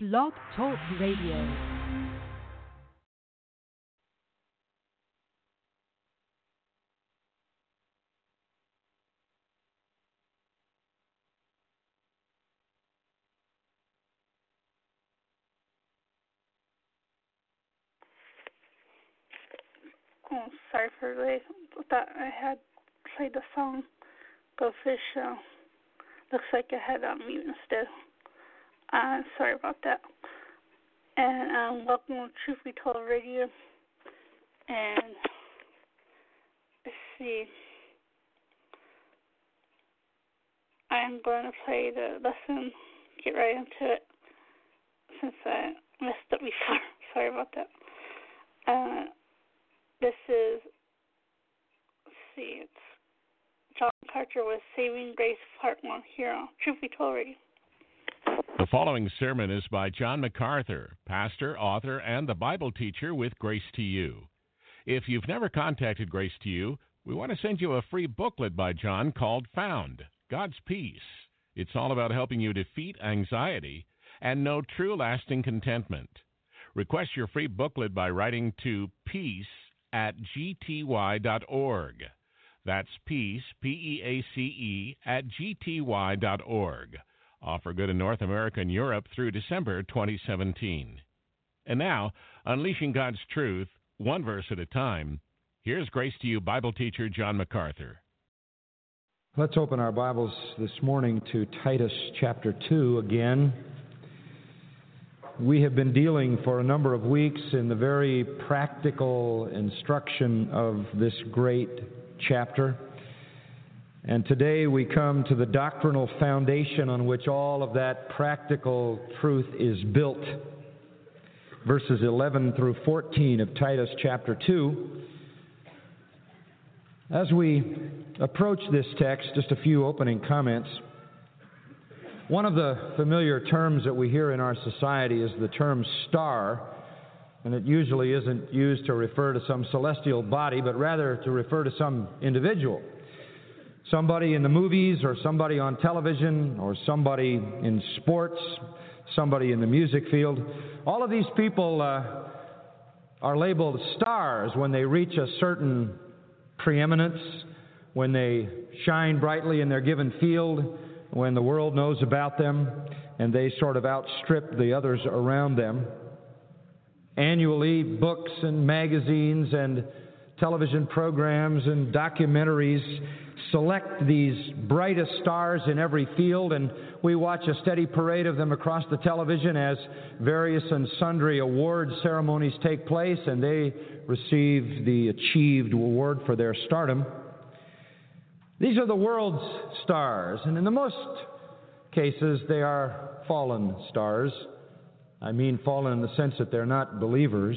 Blog Talk Radio. Oh, sorry for the thought I had played the song Go Fish. Looks like I had on mute instead. Uh, sorry about that. And um, welcome to Truth Be Told Radio. And let's see. I'm going to play the lesson, get right into it, since I messed up before. Sorry about that. Uh, this is, see, it's John MacArthur with Saving Grace Part 1 here on Truth Be Told Radio. The following sermon is by John MacArthur, pastor, author, and the Bible teacher with Grace to You. If you've never contacted Grace to You, we want to send you a free booklet by John called Found God's Peace. It's all about helping you defeat anxiety and know true lasting contentment. Request your free booklet by writing to peace at gty.org. That's peace, P E A C E, at gty.org. Offer good in North America and Europe through December 2017. And now, unleashing God's truth, one verse at a time, here's Grace to You Bible teacher John MacArthur. Let's open our Bibles this morning to Titus chapter 2 again. We have been dealing for a number of weeks in the very practical instruction of this great chapter. And today we come to the doctrinal foundation on which all of that practical truth is built. Verses 11 through 14 of Titus chapter 2. As we approach this text, just a few opening comments. One of the familiar terms that we hear in our society is the term star, and it usually isn't used to refer to some celestial body, but rather to refer to some individual. Somebody in the movies, or somebody on television, or somebody in sports, somebody in the music field. All of these people uh, are labeled stars when they reach a certain preeminence, when they shine brightly in their given field, when the world knows about them, and they sort of outstrip the others around them. Annually, books and magazines and television programs and documentaries select these brightest stars in every field, and we watch a steady parade of them across the television as various and sundry award ceremonies take place, and they receive the achieved award for their stardom. These are the world's stars, and in the most cases, they are fallen stars. I mean, fallen in the sense that they're not believers.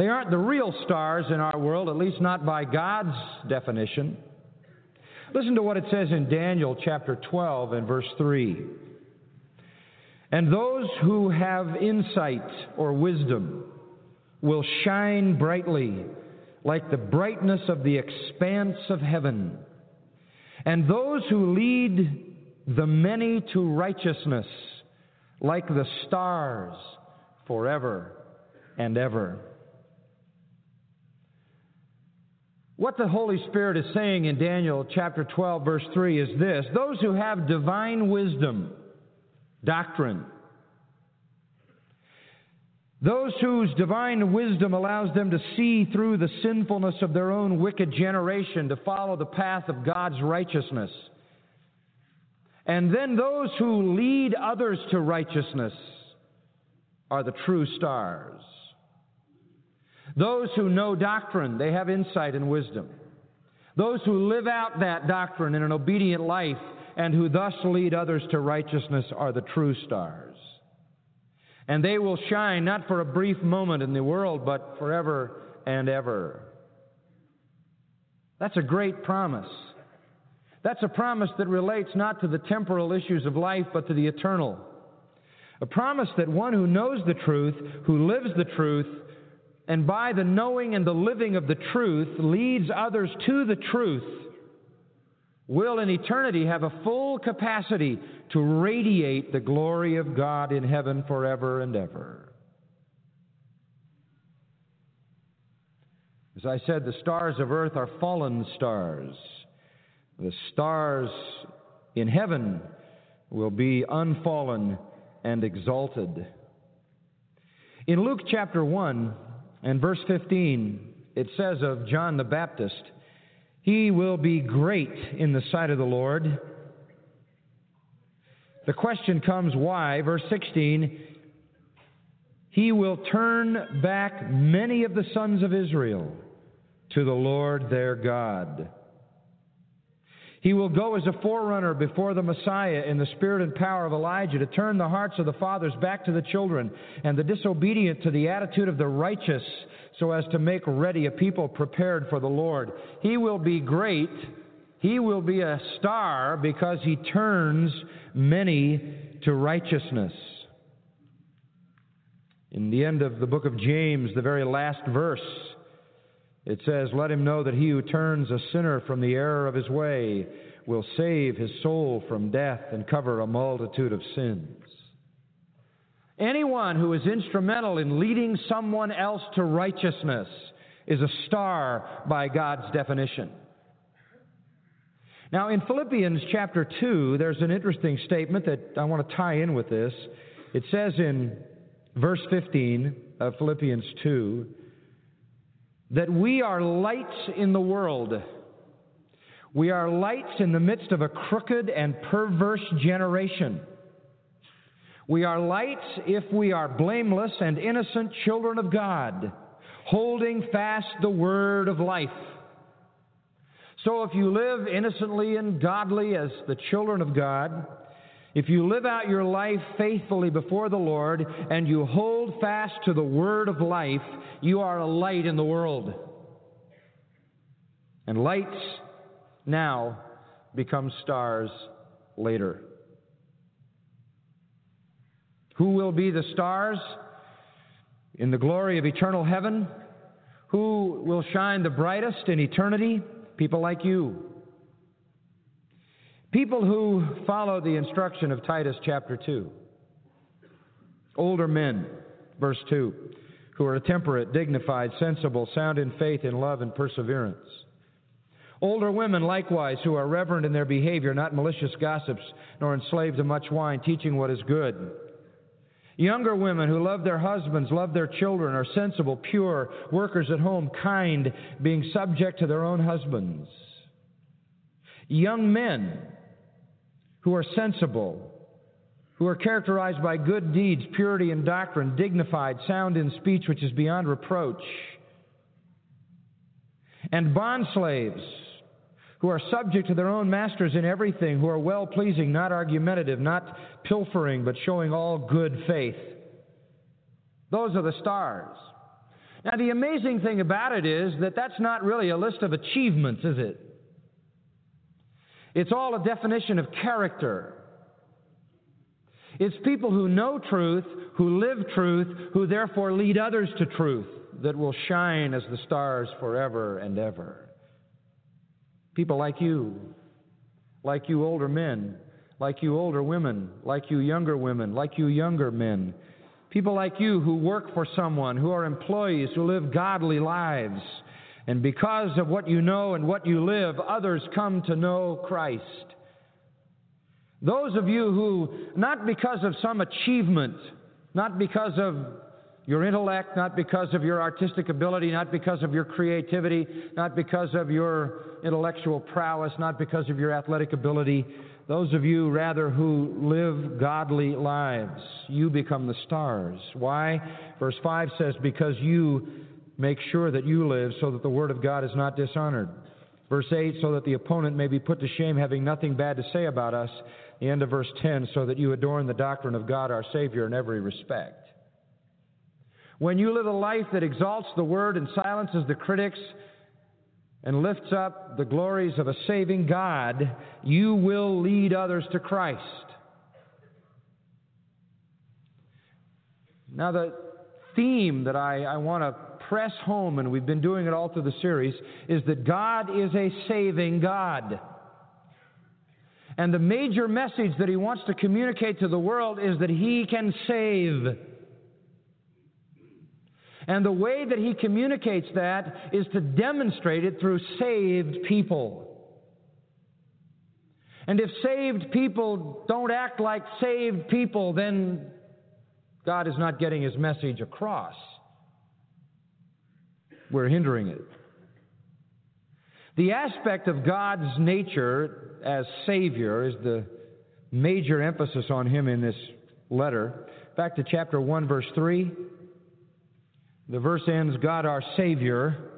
They aren't the real stars in our world, at least not by God's definition. Listen to what it says in Daniel chapter 12 and verse 3. And those who have insight or wisdom will shine brightly like the brightness of the expanse of heaven. And those who lead the many to righteousness like the stars forever and ever. What the Holy Spirit is saying in Daniel chapter 12, verse 3 is this those who have divine wisdom, doctrine, those whose divine wisdom allows them to see through the sinfulness of their own wicked generation to follow the path of God's righteousness. And then those who lead others to righteousness are the true stars. Those who know doctrine, they have insight and wisdom. Those who live out that doctrine in an obedient life and who thus lead others to righteousness are the true stars. And they will shine not for a brief moment in the world, but forever and ever. That's a great promise. That's a promise that relates not to the temporal issues of life, but to the eternal. A promise that one who knows the truth, who lives the truth, and by the knowing and the living of the truth leads others to the truth, will in eternity have a full capacity to radiate the glory of God in heaven forever and ever. As I said, the stars of earth are fallen stars. The stars in heaven will be unfallen and exalted. In Luke chapter 1 and verse 15, it says of John the Baptist, He will be great in the sight of the Lord. The question comes why? Verse 16, He will turn back many of the sons of Israel to the Lord their God. He will go as a forerunner before the Messiah in the spirit and power of Elijah to turn the hearts of the fathers back to the children and the disobedient to the attitude of the righteous so as to make ready a people prepared for the Lord. He will be great. He will be a star because he turns many to righteousness. In the end of the book of James, the very last verse, it says, Let him know that he who turns a sinner from the error of his way will save his soul from death and cover a multitude of sins. Anyone who is instrumental in leading someone else to righteousness is a star by God's definition. Now, in Philippians chapter 2, there's an interesting statement that I want to tie in with this. It says in verse 15 of Philippians 2 that we are lights in the world. We are lights in the midst of a crooked and perverse generation. We are lights if we are blameless and innocent children of God, holding fast the word of life. So if you live innocently and godly as the children of God, if you live out your life faithfully before the Lord and you hold fast to the word of life, you are a light in the world. And lights now become stars later. Who will be the stars in the glory of eternal heaven? Who will shine the brightest in eternity? People like you. People who follow the instruction of Titus chapter 2. Older men, verse 2, who are temperate, dignified, sensible, sound in faith, in love, and perseverance. Older women, likewise, who are reverent in their behavior, not malicious gossips, nor enslaved to much wine, teaching what is good. Younger women who love their husbands, love their children, are sensible, pure, workers at home, kind, being subject to their own husbands. Young men who are sensible, who are characterized by good deeds, purity in doctrine, dignified, sound in speech, which is beyond reproach. And bond slaves who are subject to their own masters in everything, who are well pleasing, not argumentative, not pilfering, but showing all good faith. Those are the stars. Now, the amazing thing about it is that that's not really a list of achievements, is it? It's all a definition of character. It's people who know truth, who live truth, who therefore lead others to truth that will shine as the stars forever and ever. People like you, like you older men, like you older women, like you younger women, like you younger men. People like you who work for someone, who are employees, who live godly lives and because of what you know and what you live, others come to know Christ. Those of you who, not because of some achievement, not because of your intellect, not because of your artistic ability, not because of your creativity, not because of your intellectual prowess, not because of your athletic ability, those of you rather who live godly lives, you become the stars. Why? Verse 5 says, Because you make sure that you live so that the Word of God is not dishonored. Verse 8, so that the opponent may be put to shame, having nothing bad to say about us. The end of verse 10, so that you adorn the doctrine of God our Savior in every respect. When you live a life that exalts the Word and silences the critics and lifts up the glories of a saving God, you will lead others to Christ. Now, the theme that I, I want to press home, and we've been doing it all through the series, is that God is a saving God. And the major message that he wants to communicate to the world is that he can save. And the way that he communicates that is to demonstrate it through saved people. And if saved people don't act like saved people, then God is not getting his message across. We're hindering it. The aspect of God's nature as Savior is the major emphasis on him in this letter. Back to chapter 1, verse 3. The verse ends God our Savior.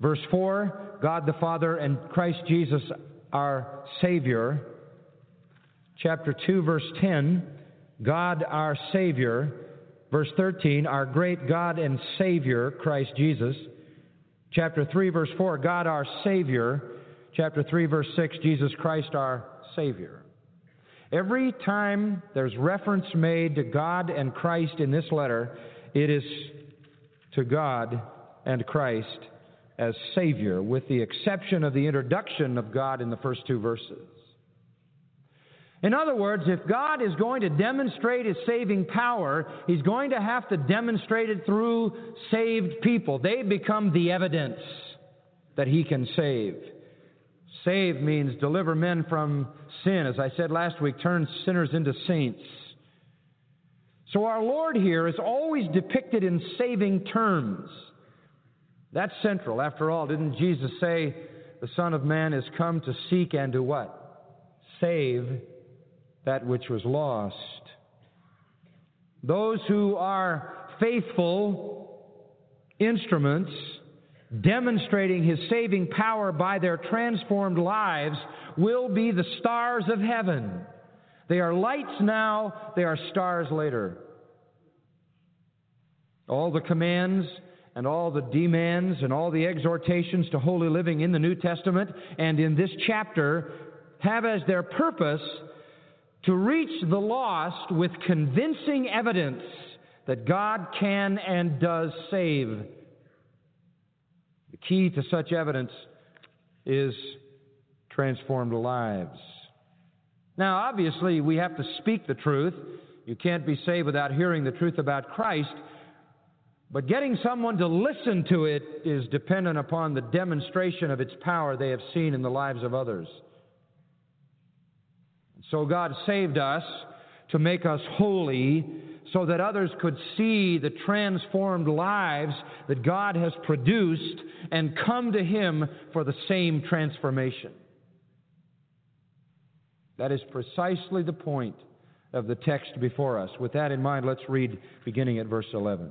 Verse 4 God the Father and Christ Jesus our Savior. Chapter 2, verse 10 God our Savior. Verse 13 Our great God and Savior, Christ Jesus. Chapter 3, verse 4 God our Savior. Chapter 3, verse 6 Jesus Christ our Savior. Every time there's reference made to God and Christ in this letter, it is to God and Christ as Savior, with the exception of the introduction of God in the first two verses. In other words, if God is going to demonstrate His saving power, He's going to have to demonstrate it through saved people. They become the evidence that He can save. Save means deliver men from sin. As I said last week, turn sinners into saints. So our Lord here is always depicted in saving terms. That's central. After all, didn't Jesus say the Son of Man is come to seek and to what? Save that which was lost. Those who are faithful instruments demonstrating his saving power by their transformed lives will be the stars of heaven. They are lights now, they are stars later. All the commands and all the demands and all the exhortations to holy living in the New Testament and in this chapter have as their purpose to reach the lost with convincing evidence that God can and does save. The key to such evidence is transformed lives. Now, obviously, we have to speak the truth. You can't be saved without hearing the truth about Christ. But getting someone to listen to it is dependent upon the demonstration of its power they have seen in the lives of others. So God saved us to make us holy so that others could see the transformed lives that God has produced and come to Him for the same transformation. That is precisely the point of the text before us. With that in mind, let's read beginning at verse 11.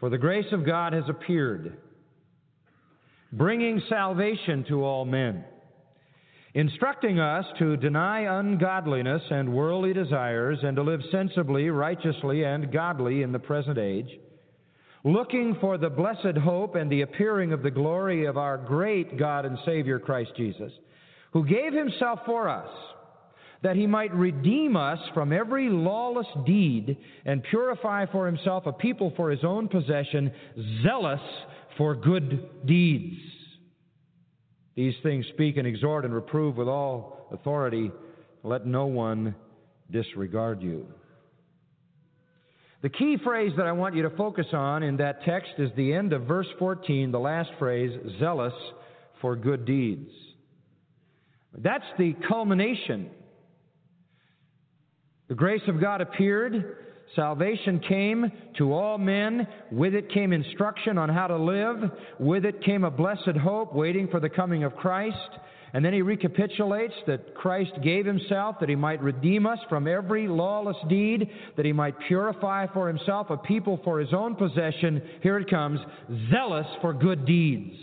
For the grace of God has appeared, bringing salvation to all men, instructing us to deny ungodliness and worldly desires, and to live sensibly, righteously, and godly in the present age looking for the blessed hope and the appearing of the glory of our great God and Savior Christ Jesus, who gave himself for us, that he might redeem us from every lawless deed and purify for himself a people for his own possession, zealous for good deeds. These things speak and exhort and reprove with all authority. Let no one disregard you. The key phrase that I want you to focus on in that text is the end of verse 14, the last phrase, zealous for good deeds. That's the culmination. The grace of God appeared, salvation came to all men, with it came instruction on how to live, with it came a blessed hope waiting for the coming of Christ. And then he recapitulates that Christ gave himself that he might redeem us from every lawless deed, that he might purify for himself a people for his own possession. Here it comes zealous for good deeds.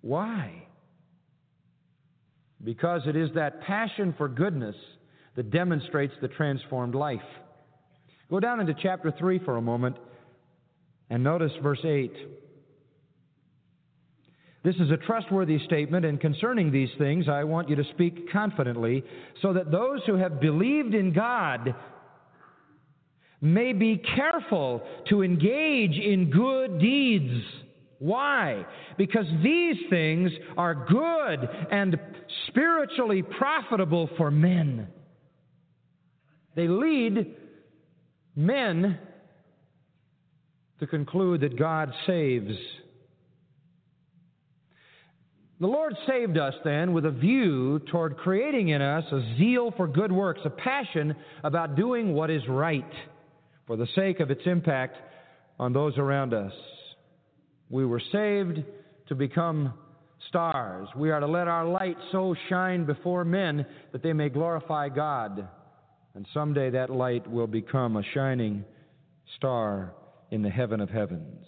Why? Because it is that passion for goodness that demonstrates the transformed life. Go down into chapter 3 for a moment and notice verse 8. This is a trustworthy statement, and concerning these things, I want you to speak confidently so that those who have believed in God may be careful to engage in good deeds. Why? Because these things are good and spiritually profitable for men. They lead men to conclude that God saves. The Lord saved us then with a view toward creating in us a zeal for good works, a passion about doing what is right for the sake of its impact on those around us. We were saved to become stars. We are to let our light so shine before men that they may glorify God. And someday that light will become a shining star in the heaven of heavens.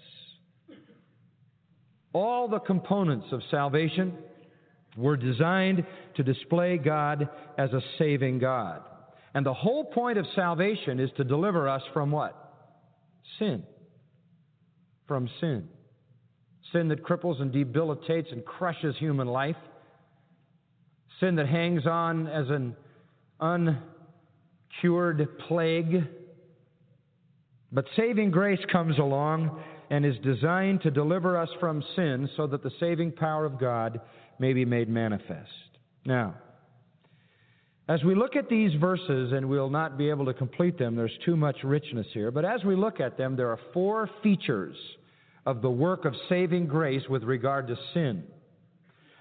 All the components of salvation were designed to display God as a saving God. And the whole point of salvation is to deliver us from what? Sin. From sin. Sin that cripples and debilitates and crushes human life. Sin that hangs on as an uncured plague. But saving grace comes along and is designed to deliver us from sin so that the saving power of God may be made manifest. Now, as we look at these verses, and we'll not be able to complete them, there's too much richness here, but as we look at them, there are four features of the work of saving grace with regard to sin.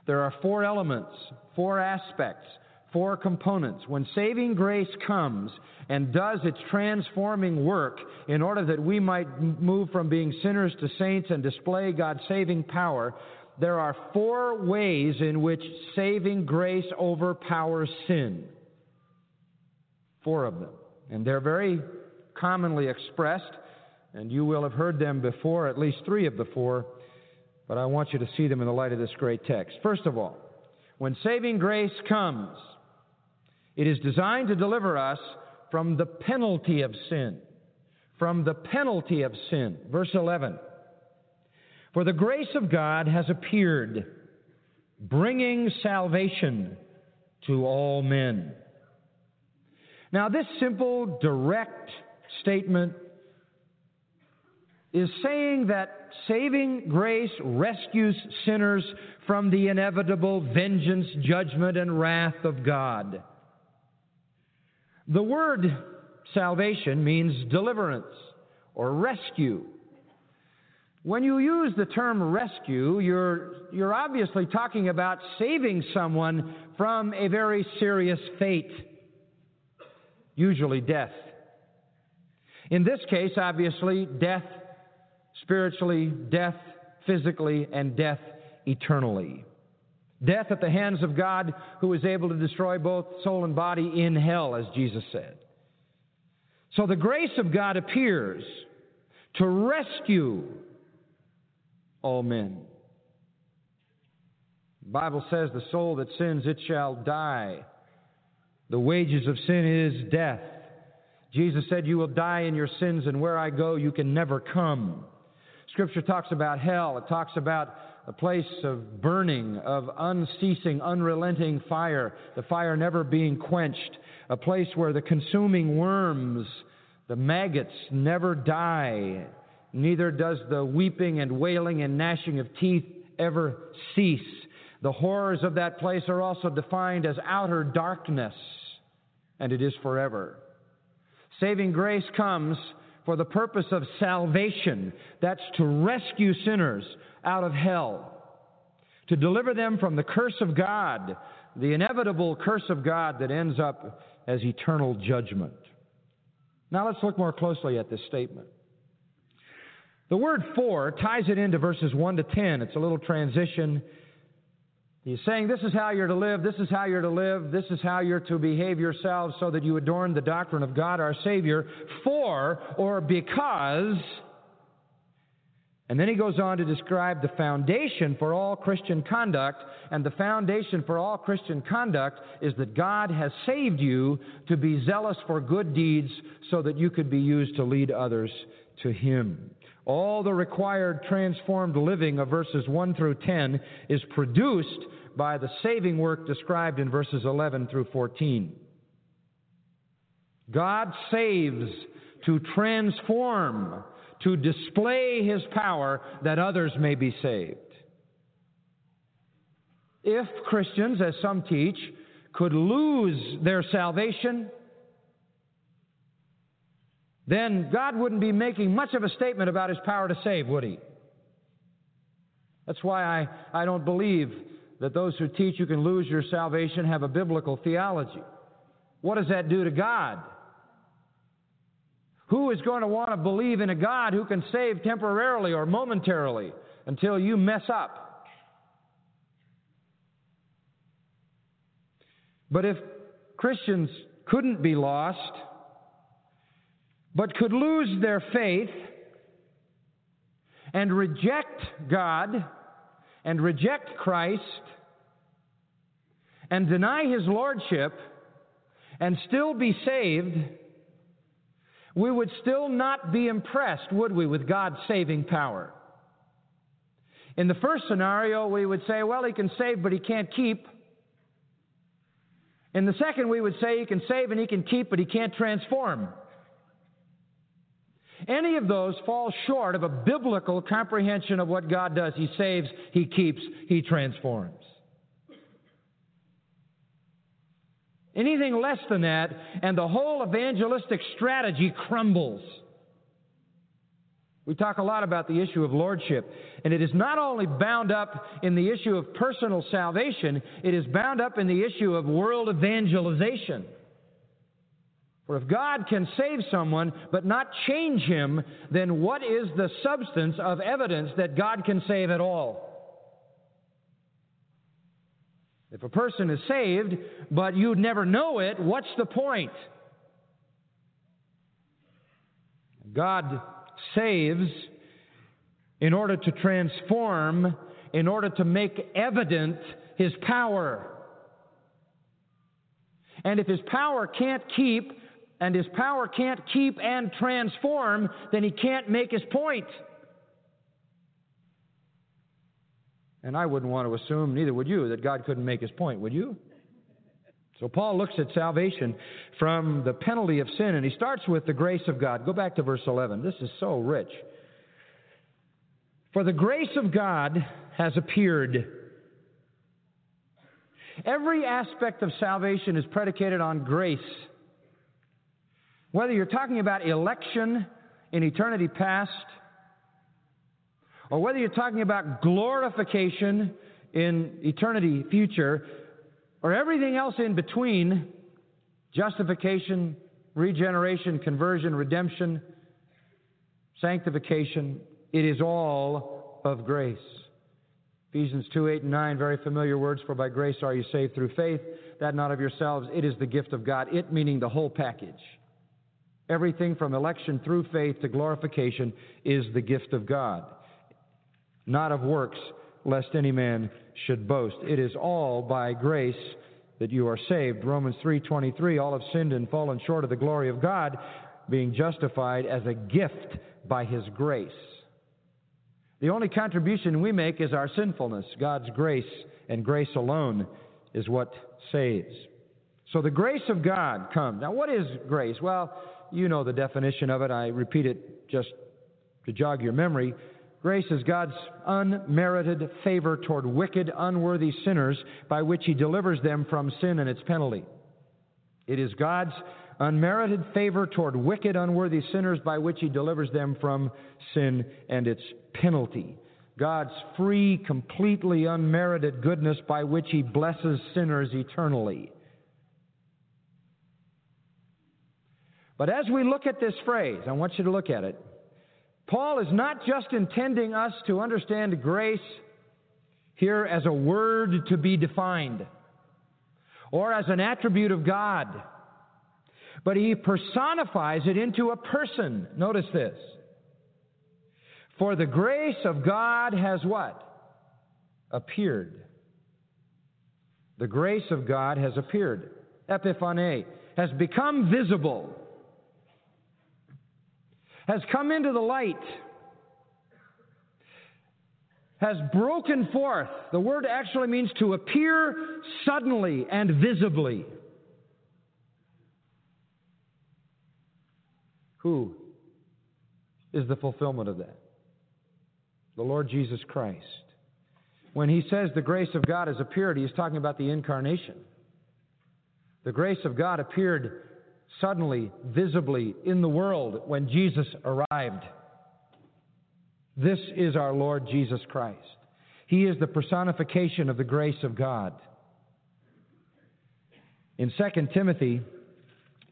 There are four elements, four aspects, four components. When saving grace comes and does its transforming work in order that we might move from being sinners to saints and display God's saving power, there are four ways in which saving grace overpowers sin. Four of them. And they're very commonly expressed, and you will have heard them before, at least three of the four, but I want you to see them in the light of this great text. First of all, when saving grace comes, it is designed to deliver us from the penalty of sin. From the penalty of sin. Verse 11. For the grace of God has appeared, bringing salvation to all men. Now, this simple, direct statement is saying that saving grace rescues sinners from the inevitable vengeance, judgment, and wrath of God. The word salvation means deliverance or rescue. When you use the term rescue, you're, you're obviously talking about saving someone from a very serious fate usually death. In this case, obviously, death spiritually, death physically, and death eternally. Death at the hands of God who is able to destroy both soul and body in hell, as Jesus said. So the grace of God appears to rescue all men. The Bible says, The soul that sins, it shall die. The wages of sin is death. Jesus said, You will die in your sins, and where I go, you can never come. Scripture talks about hell. It talks about a place of burning, of unceasing, unrelenting fire, the fire never being quenched, a place where the consuming worms, the maggots, never die. Neither does the weeping and wailing and gnashing of teeth ever cease. The horrors of that place are also defined as outer darkness, and it is forever. Saving grace comes for the purpose of salvation. That's to rescue sinners out of hell, to deliver them from the curse of God, the inevitable curse of God that ends up as eternal judgment. Now let's look more closely at this statement. The word for ties it into verses 1 to 10. It's a little transition. He's saying, This is how you're to live, this is how you're to live, this is how you're to behave yourselves so that you adorn the doctrine of God our Savior for or because. And then he goes on to describe the foundation for all Christian conduct. And the foundation for all Christian conduct is that God has saved you to be zealous for good deeds so that you could be used to lead others to Him. All the required transformed living of verses 1 through 10 is produced by the saving work described in verses 11 through 14. God saves to transform, to display his power that others may be saved. If Christians, as some teach, could lose their salvation, then God wouldn't be making much of a statement about his power to save, would he? That's why I, I don't believe that those who teach you can lose your salvation have a biblical theology. What does that do to God? Who is going to want to believe in a God who can save temporarily or momentarily until you mess up? But if Christians couldn't be lost, but could lose their faith and reject God and reject Christ and deny His Lordship and still be saved, we would still not be impressed, would we, with God's saving power? In the first scenario, we would say, well, He can save, but He can't keep. In the second, we would say He can save and He can keep, but He can't transform. Any of those fall short of a biblical comprehension of what God does. He saves, He keeps, He transforms. Anything less than that, and the whole evangelistic strategy crumbles. We talk a lot about the issue of lordship, and it is not only bound up in the issue of personal salvation, it is bound up in the issue of world evangelization. For if God can save someone but not change him, then what is the substance of evidence that God can save at all? If a person is saved, but you'd never know it, what's the point? God saves in order to transform, in order to make evident His power. And if His power can't keep, and His power can't keep and transform, then He can't make His point. And I wouldn't want to assume, neither would you, that God couldn't make his point, would you? So Paul looks at salvation from the penalty of sin, and he starts with the grace of God. Go back to verse 11. This is so rich. For the grace of God has appeared. Every aspect of salvation is predicated on grace. Whether you're talking about election in eternity past, or whether you're talking about glorification in eternity future, or everything else in between justification, regeneration, conversion, redemption, sanctification it is all of grace. Ephesians 2 8 and 9, very familiar words, for by grace are you saved through faith, that not of yourselves, it is the gift of God. It meaning the whole package. Everything from election through faith to glorification is the gift of God not of works, lest any man should boast. It is all by grace that you are saved. Romans 3:23 all have sinned and fallen short of the glory of God, being justified as a gift by his grace. The only contribution we make is our sinfulness. God's grace and grace alone is what saves. So the grace of God comes. Now what is grace? Well, you know the definition of it. I repeat it just to jog your memory. Grace is God's unmerited favor toward wicked, unworthy sinners by which He delivers them from sin and its penalty. It is God's unmerited favor toward wicked, unworthy sinners by which He delivers them from sin and its penalty. God's free, completely unmerited goodness by which He blesses sinners eternally. But as we look at this phrase, I want you to look at it. Paul is not just intending us to understand grace here as a word to be defined or as an attribute of God, but he personifies it into a person. Notice this. For the grace of God has what? Appeared. The grace of God has appeared. Epiphane has become visible has come into the light, has broken forth. The word actually means to appear suddenly and visibly. Who is the fulfillment of that. The Lord Jesus Christ. When he says the grace of God has appeared, he is talking about the incarnation. The grace of God appeared suddenly, visibly in the world when Jesus arrived. This is our Lord Jesus Christ. He is the personification of the grace of God. In 2 Timothy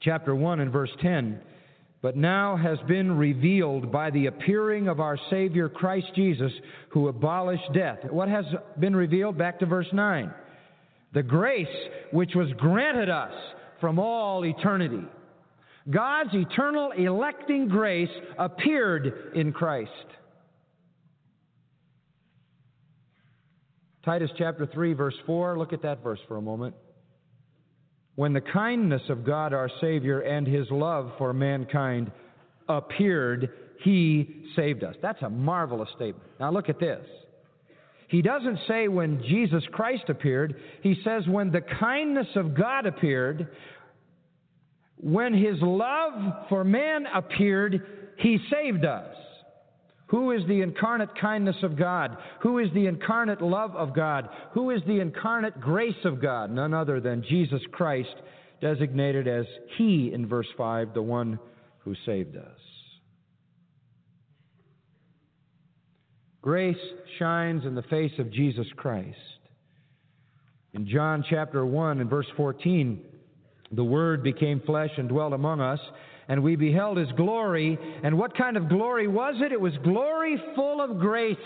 chapter 1 and verse 10, but now has been revealed by the appearing of our Savior Christ Jesus, who abolished death. What has been revealed? Back to verse 9. The grace which was granted us from all eternity. God's eternal electing grace appeared in Christ. Titus chapter 3, verse 4, look at that verse for a moment when the kindness of God our Savior and His love for mankind appeared, He saved us. That's a marvelous statement. Now look at this. He doesn't say when Jesus Christ appeared, He says when the kindness of God appeared, when His love for man appeared, He saved us. Who is the incarnate kindness of God? Who is the incarnate love of God? Who is the incarnate grace of God? None other than Jesus Christ, designated as He in verse 5, the one who saved us. Grace shines in the face of Jesus Christ. In John chapter 1 and verse 14, the Word became flesh and dwelt among us and we beheld his glory. And what kind of glory was it? It was glory full of grace.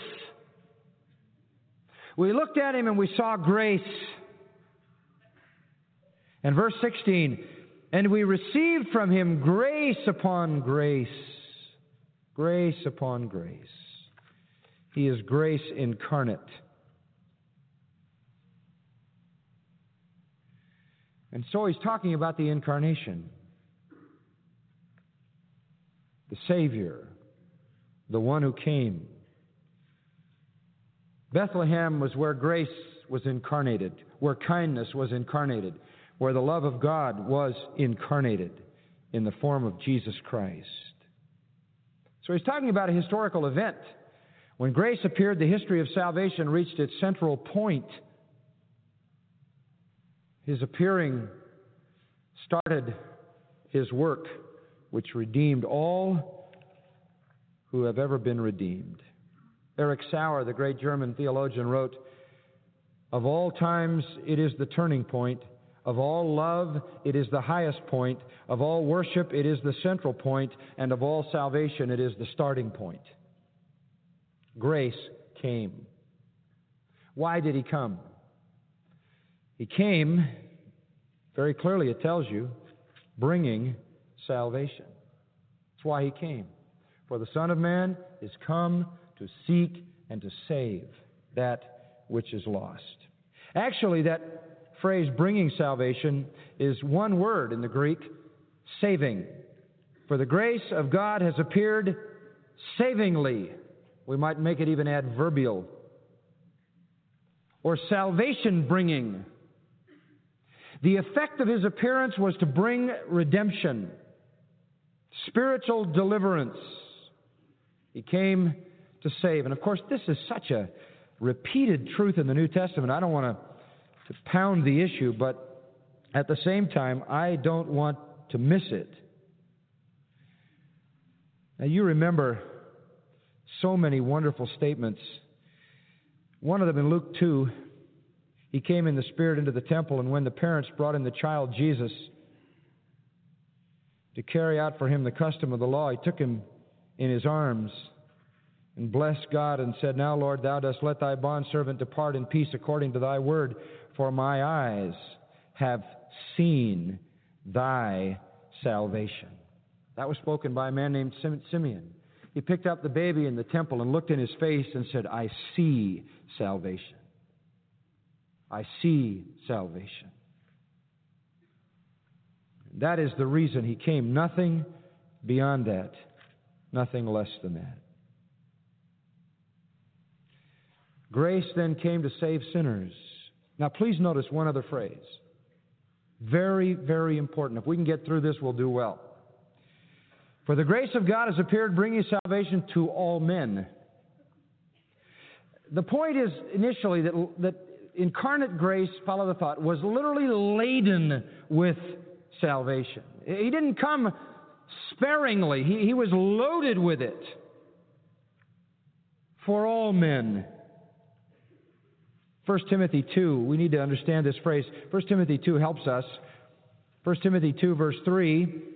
We looked at him and we saw grace. And verse 16, and we received from him grace upon grace. Grace upon grace. He is grace incarnate. And so he's talking about the incarnation the Savior, the one who came. Bethlehem was where grace was incarnated, where kindness was incarnated, where the love of God was incarnated in the form of Jesus Christ. So he's talking about a historical event. When grace appeared, the history of salvation reached its central point. His appearing started his work which redeemed all who have ever been redeemed. Erich Sauer, the great German theologian, wrote, Of all times, it is the turning point. Of all love, it is the highest point. Of all worship, it is the central point. And of all salvation, it is the starting point. Grace came. Why did he come? He came, very clearly it tells you, bringing salvation. That's why he came. For the Son of Man is come to seek and to save that which is lost. Actually, that phrase, bringing salvation, is one word in the Greek, saving. For the grace of God has appeared savingly. We might make it even adverbial. Or salvation bringing. The effect of his appearance was to bring redemption spiritual deliverance. He came to save. And of course, this is such a repeated truth in the New Testament. I don't want to, to pound the issue, but at the same time, I don't want to miss it. Now, you remember so many wonderful statements. One of them in Luke 2, he came in the Spirit into the temple, and when the parents brought in the child Jesus, to carry out for him the custom of the law, he took him in his arms and blessed God and said, Now, Lord, thou dost let thy bondservant depart in peace according to thy word, for my eyes have seen thy salvation. That was spoken by a man named Simeon. He picked up the baby in the temple and looked in his face and said, I see salvation. I see salvation. That is the reason he came. Nothing beyond that, nothing less than that. Grace then came to save sinners. Now, please notice one other phrase. Very, very important. If we can get through this, we'll do well. For the grace of God has appeared, bringing salvation to all men. The point is initially that, that incarnate grace, follow the thought, was literally laden with salvation. He didn't come sparingly, he, he was loaded with it for all men. 1 Timothy 2, we need to understand this phrase. 1 Timothy 2 helps us. 1 Timothy 2, verse 3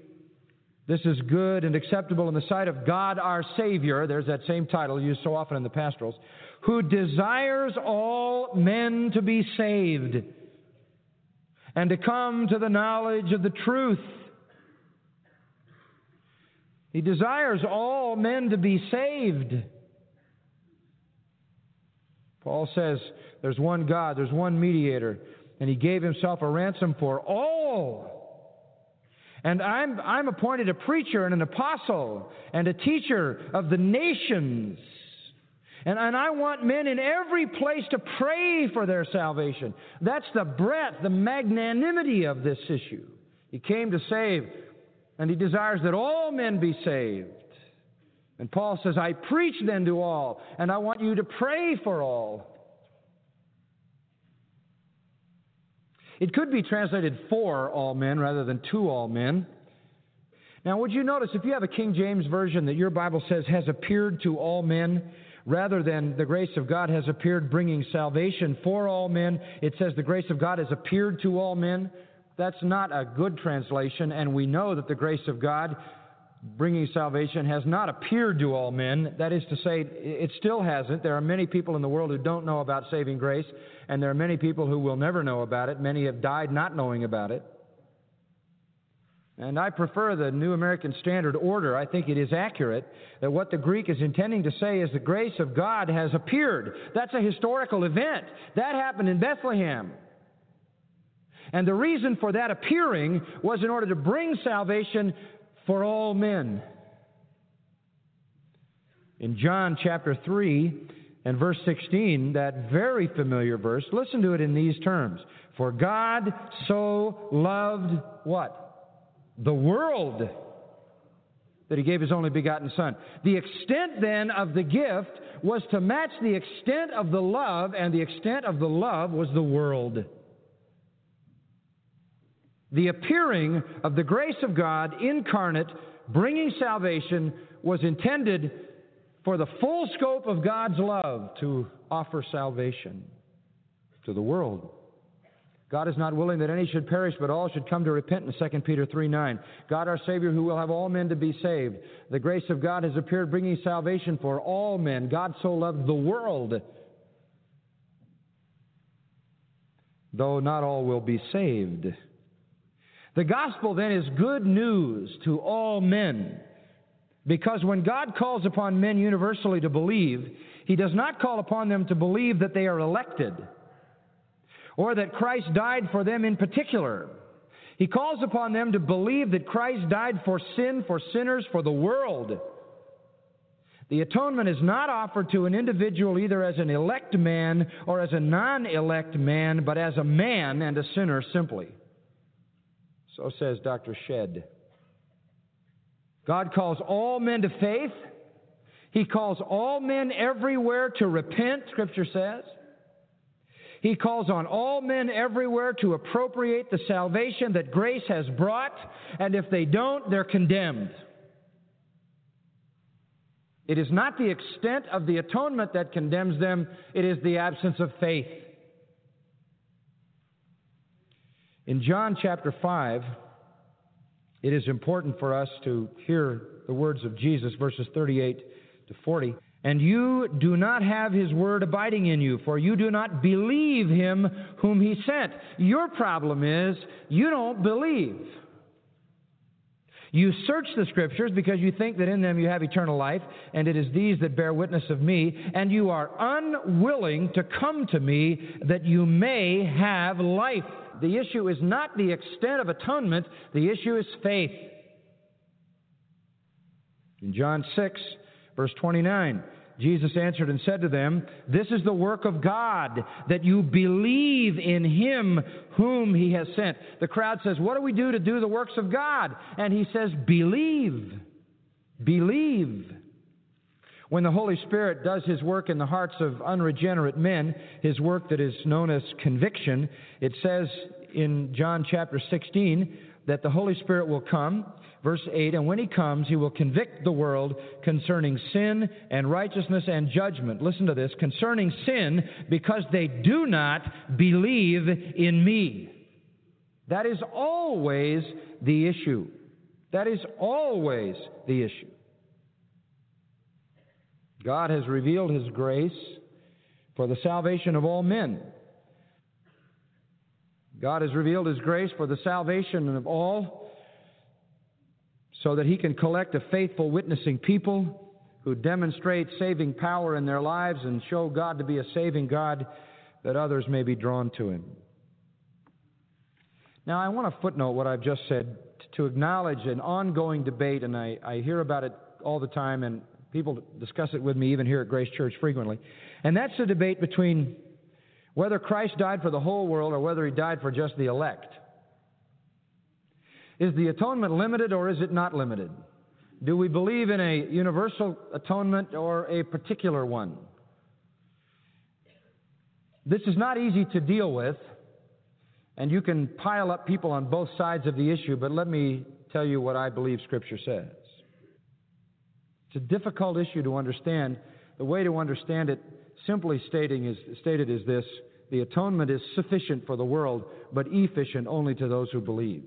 this is good and acceptable in the sight of God our Savior. There's that same title used so often in the pastorals. Who desires all men to be saved and to come to the knowledge of the truth. He desires all men to be saved. Paul says there's one God, there's one mediator, and he gave himself a ransom for all and I'm, I'm appointed a preacher and an apostle and a teacher of the nations. And, and I want men in every place to pray for their salvation. That's the breadth, the magnanimity of this issue. He came to save, and he desires that all men be saved. And Paul says, I preach then to all, and I want you to pray for all. It could be translated for all men rather than to all men. Now, would you notice if you have a King James version that your Bible says has appeared to all men, rather than the grace of God has appeared bringing salvation for all men, it says the grace of God has appeared to all men. That's not a good translation, and we know that the grace of God bringing salvation has not appeared to all men. That is to say, it still hasn't. There are many people in the world who don't know about saving grace, and there are many people who will never know about it. Many have died not knowing about it. And I prefer the New American Standard Order. I think it is accurate that what the Greek is intending to say is the grace of God has appeared. That's a historical event. That happened in Bethlehem. And the reason for that appearing was in order to bring salvation for all men. In John chapter 3 and verse 16, that very familiar verse, listen to it in these terms. For God so loved what? The world that he gave his only begotten Son. The extent then of the gift was to match the extent of the love, and the extent of the love was the world. The appearing of the grace of God incarnate, bringing salvation, was intended for the full scope of God's love to offer salvation to the world. God is not willing that any should perish, but all should come to repentance. 2 Peter 3 9. God our Savior, who will have all men to be saved. The grace of God has appeared, bringing salvation for all men. God so loved the world, though not all will be saved. The gospel then is good news to all men. Because when God calls upon men universally to believe, He does not call upon them to believe that they are elected or that Christ died for them in particular. He calls upon them to believe that Christ died for sin, for sinners, for the world. The atonement is not offered to an individual either as an elect man or as a non elect man, but as a man and a sinner simply. So says Dr. Shedd. God calls all men to faith. He calls all men everywhere to repent, Scripture says. He calls on all men everywhere to appropriate the salvation that grace has brought, and if they don't, they're condemned. It is not the extent of the atonement that condemns them, it is the absence of faith. In John chapter 5, it is important for us to hear the words of Jesus, verses 38 to 40. And you do not have his word abiding in you, for you do not believe him whom he sent. Your problem is you don't believe. You search the scriptures because you think that in them you have eternal life, and it is these that bear witness of me, and you are unwilling to come to me that you may have life. The issue is not the extent of atonement, the issue is faith. In John 6, verse 29, Jesus answered and said to them, This is the work of God, that you believe in him whom he has sent. The crowd says, What do we do to do the works of God? And he says, Believe believe. When the Holy Spirit does His work in the hearts of unregenerate men, His work that is known as conviction, it says in John chapter 16 that the Holy Spirit will come Verse 8 And when he comes, he will convict the world concerning sin and righteousness and judgment. Listen to this concerning sin, because they do not believe in me. That is always the issue. That is always the issue. God has revealed His grace for the salvation of all men. God has revealed His grace for the salvation of all so that he can collect a faithful, witnessing people who demonstrate saving power in their lives and show God to be a saving God that others may be drawn to him. Now, I want to footnote what I've just said to acknowledge an ongoing debate, and I, I hear about it all the time, and people discuss it with me even here at Grace Church frequently. And that's the debate between whether Christ died for the whole world or whether he died for just the elect. Is the atonement limited or is it not limited? Do we believe in a universal atonement or a particular one? This is not easy to deal with, and you can pile up people on both sides of the issue, but let me tell you what I believe Scripture says. It's a difficult issue to understand. The way to understand it, simply stating is, stated, is this the atonement is sufficient for the world, but efficient only to those who believe.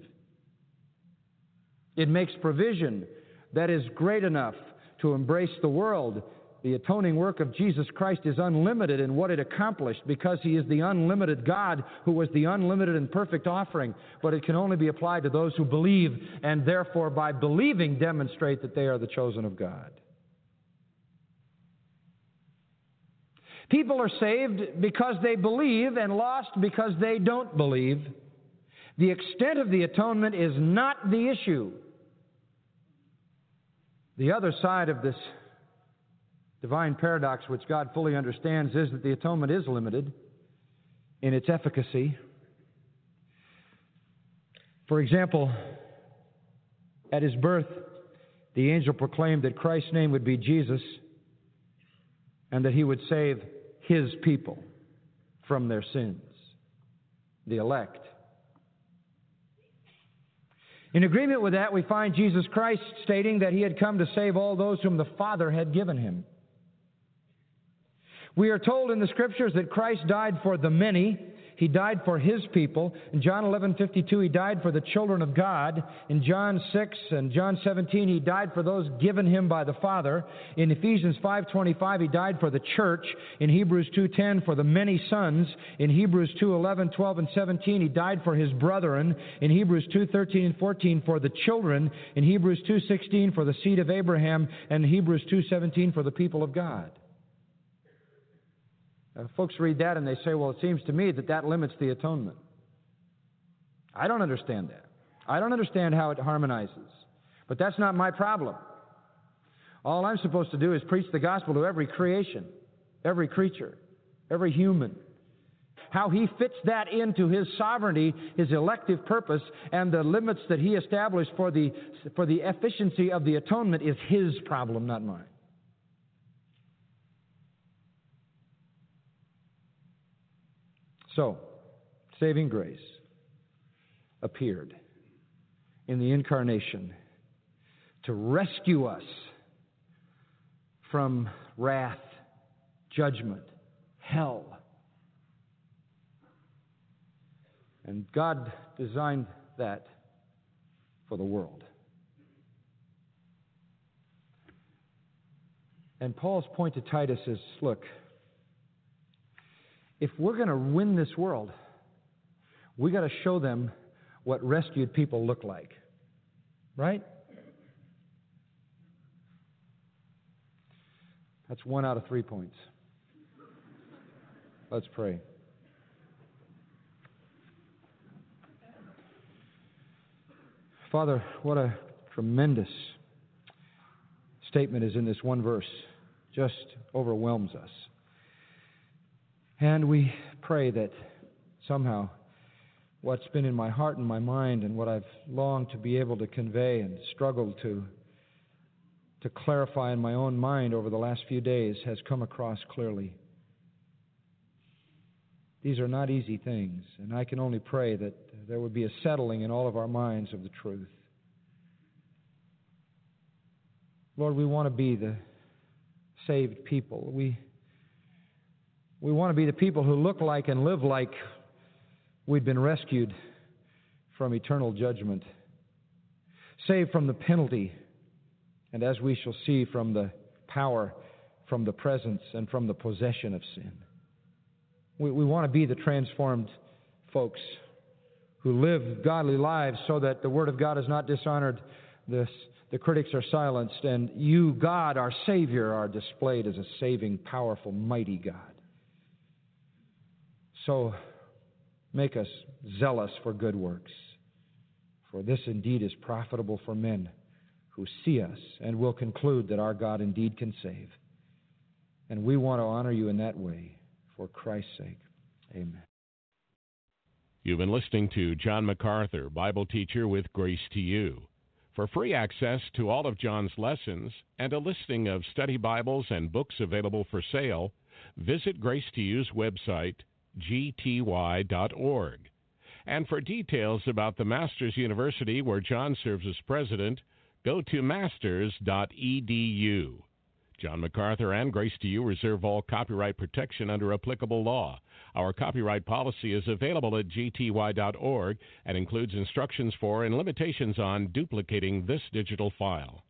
It makes provision that is great enough to embrace the world. The atoning work of Jesus Christ is unlimited in what it accomplished because He is the unlimited God who was the unlimited and perfect offering. But it can only be applied to those who believe and therefore by believing demonstrate that they are the chosen of God. People are saved because they believe and lost because they don't believe. The extent of the atonement is not the issue. The other side of this divine paradox, which God fully understands, is that the atonement is limited in its efficacy. For example, at his birth, the angel proclaimed that Christ's name would be Jesus and that he would save his people from their sins, the elect. In agreement with that, we find Jesus Christ stating that he had come to save all those whom the Father had given him. We are told in the scriptures that Christ died for the many he died for his people. In John 11:52, he died for the children of God. In John 6 and John 17, he died for those given him by the Father. In Ephesians 5:25, he died for the church. In Hebrews 2:10, for the many sons. In Hebrews 2:11, 12, and 17, he died for his brethren. In Hebrews 2:13 and 14, for the children. In Hebrews 2:16, for the seed of Abraham. And Hebrews 2:17, for the people of God. Uh, folks read that and they say, well, it seems to me that that limits the atonement. I don't understand that. I don't understand how it harmonizes. But that's not my problem. All I'm supposed to do is preach the gospel to every creation, every creature, every human. How he fits that into his sovereignty, his elective purpose, and the limits that he established for the, for the efficiency of the atonement is his problem, not mine. So, saving grace appeared in the incarnation to rescue us from wrath, judgment, hell. And God designed that for the world. And Paul's point to Titus is look, if we're going to win this world, we got to show them what rescued people look like. Right? That's one out of three points. Let's pray. Father, what a tremendous statement is in this one verse. Just overwhelms us. And we pray that somehow what's been in my heart and my mind and what I've longed to be able to convey and struggled to to clarify in my own mind over the last few days has come across clearly. These are not easy things, and I can only pray that there would be a settling in all of our minds of the truth. Lord, we want to be the saved people. We, we want to be the people who look like and live like we've been rescued from eternal judgment, saved from the penalty, and as we shall see, from the power, from the presence, and from the possession of sin. We, we want to be the transformed folks who live godly lives so that the Word of God is not dishonored, the, the critics are silenced, and you, God, our Savior, are displayed as a saving, powerful, mighty God. So make us zealous for good works, for this indeed is profitable for men who see us and will conclude that our God indeed can save. And we want to honor you in that way for Christ's sake. Amen. You've been listening to John MacArthur, Bible teacher with Grace to You. For free access to all of John's lessons and a listing of study Bibles and books available for sale, visit Grace to You's website, gty.org. And for details about the Master's University where John serves as president, go to masters.edu. John MacArthur and Grace to You reserve all copyright protection under applicable law. Our copyright policy is available at gty.org and includes instructions for and limitations on duplicating this digital file.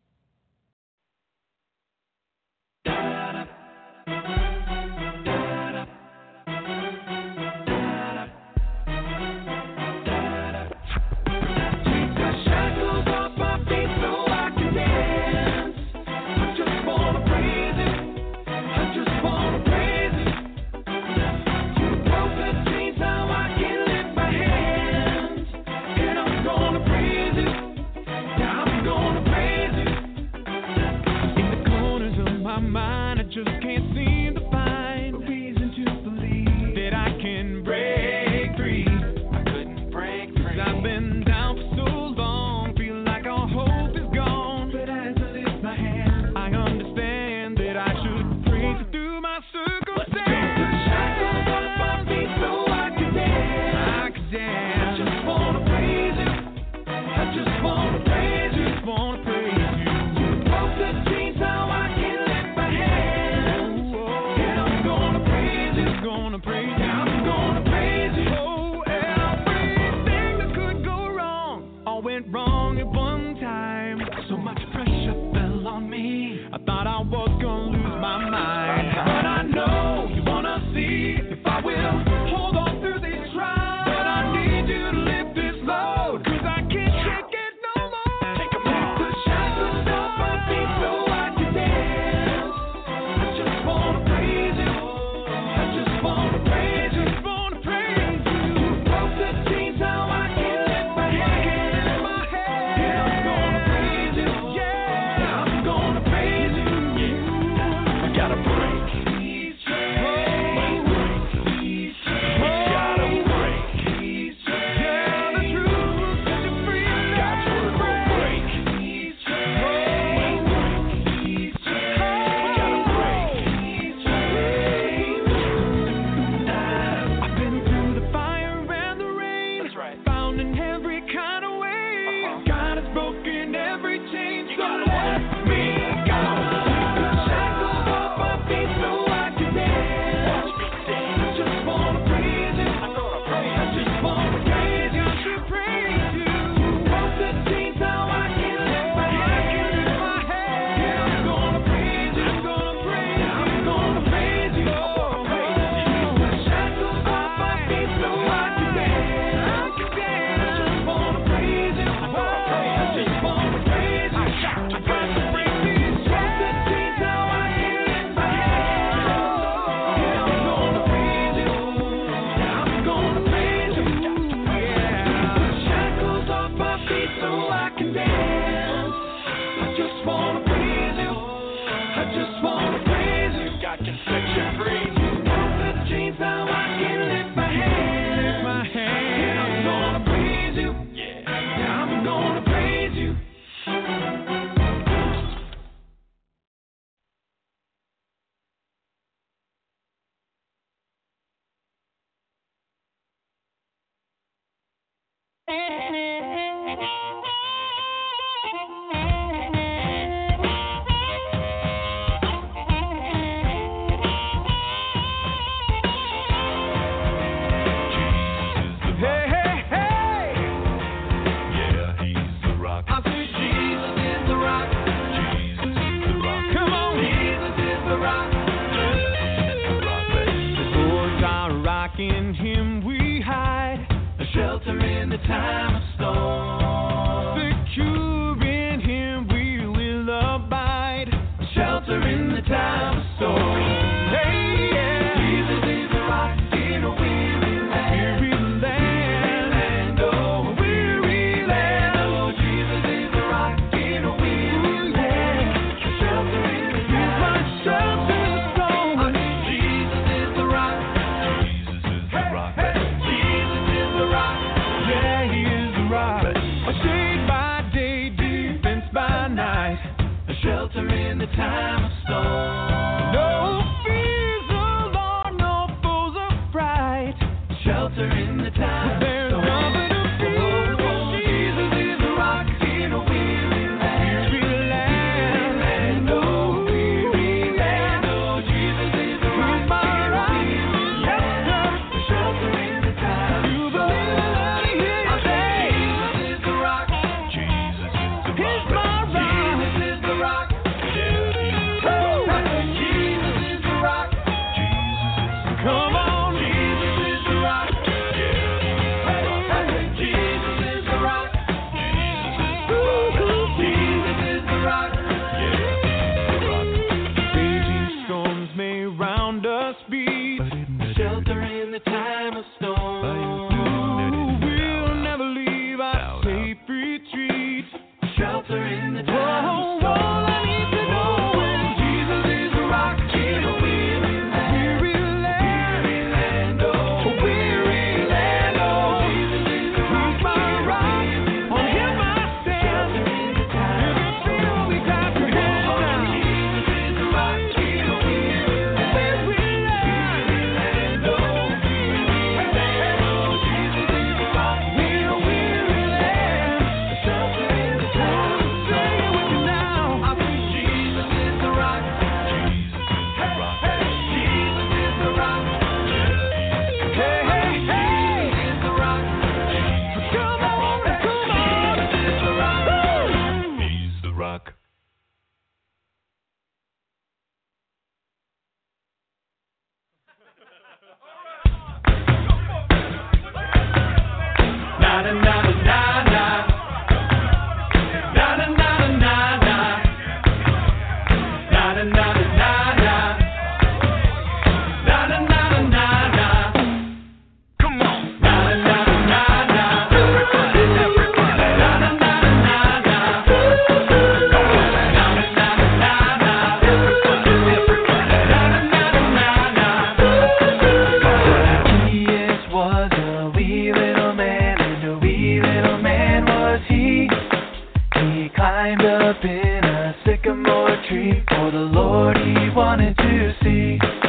See.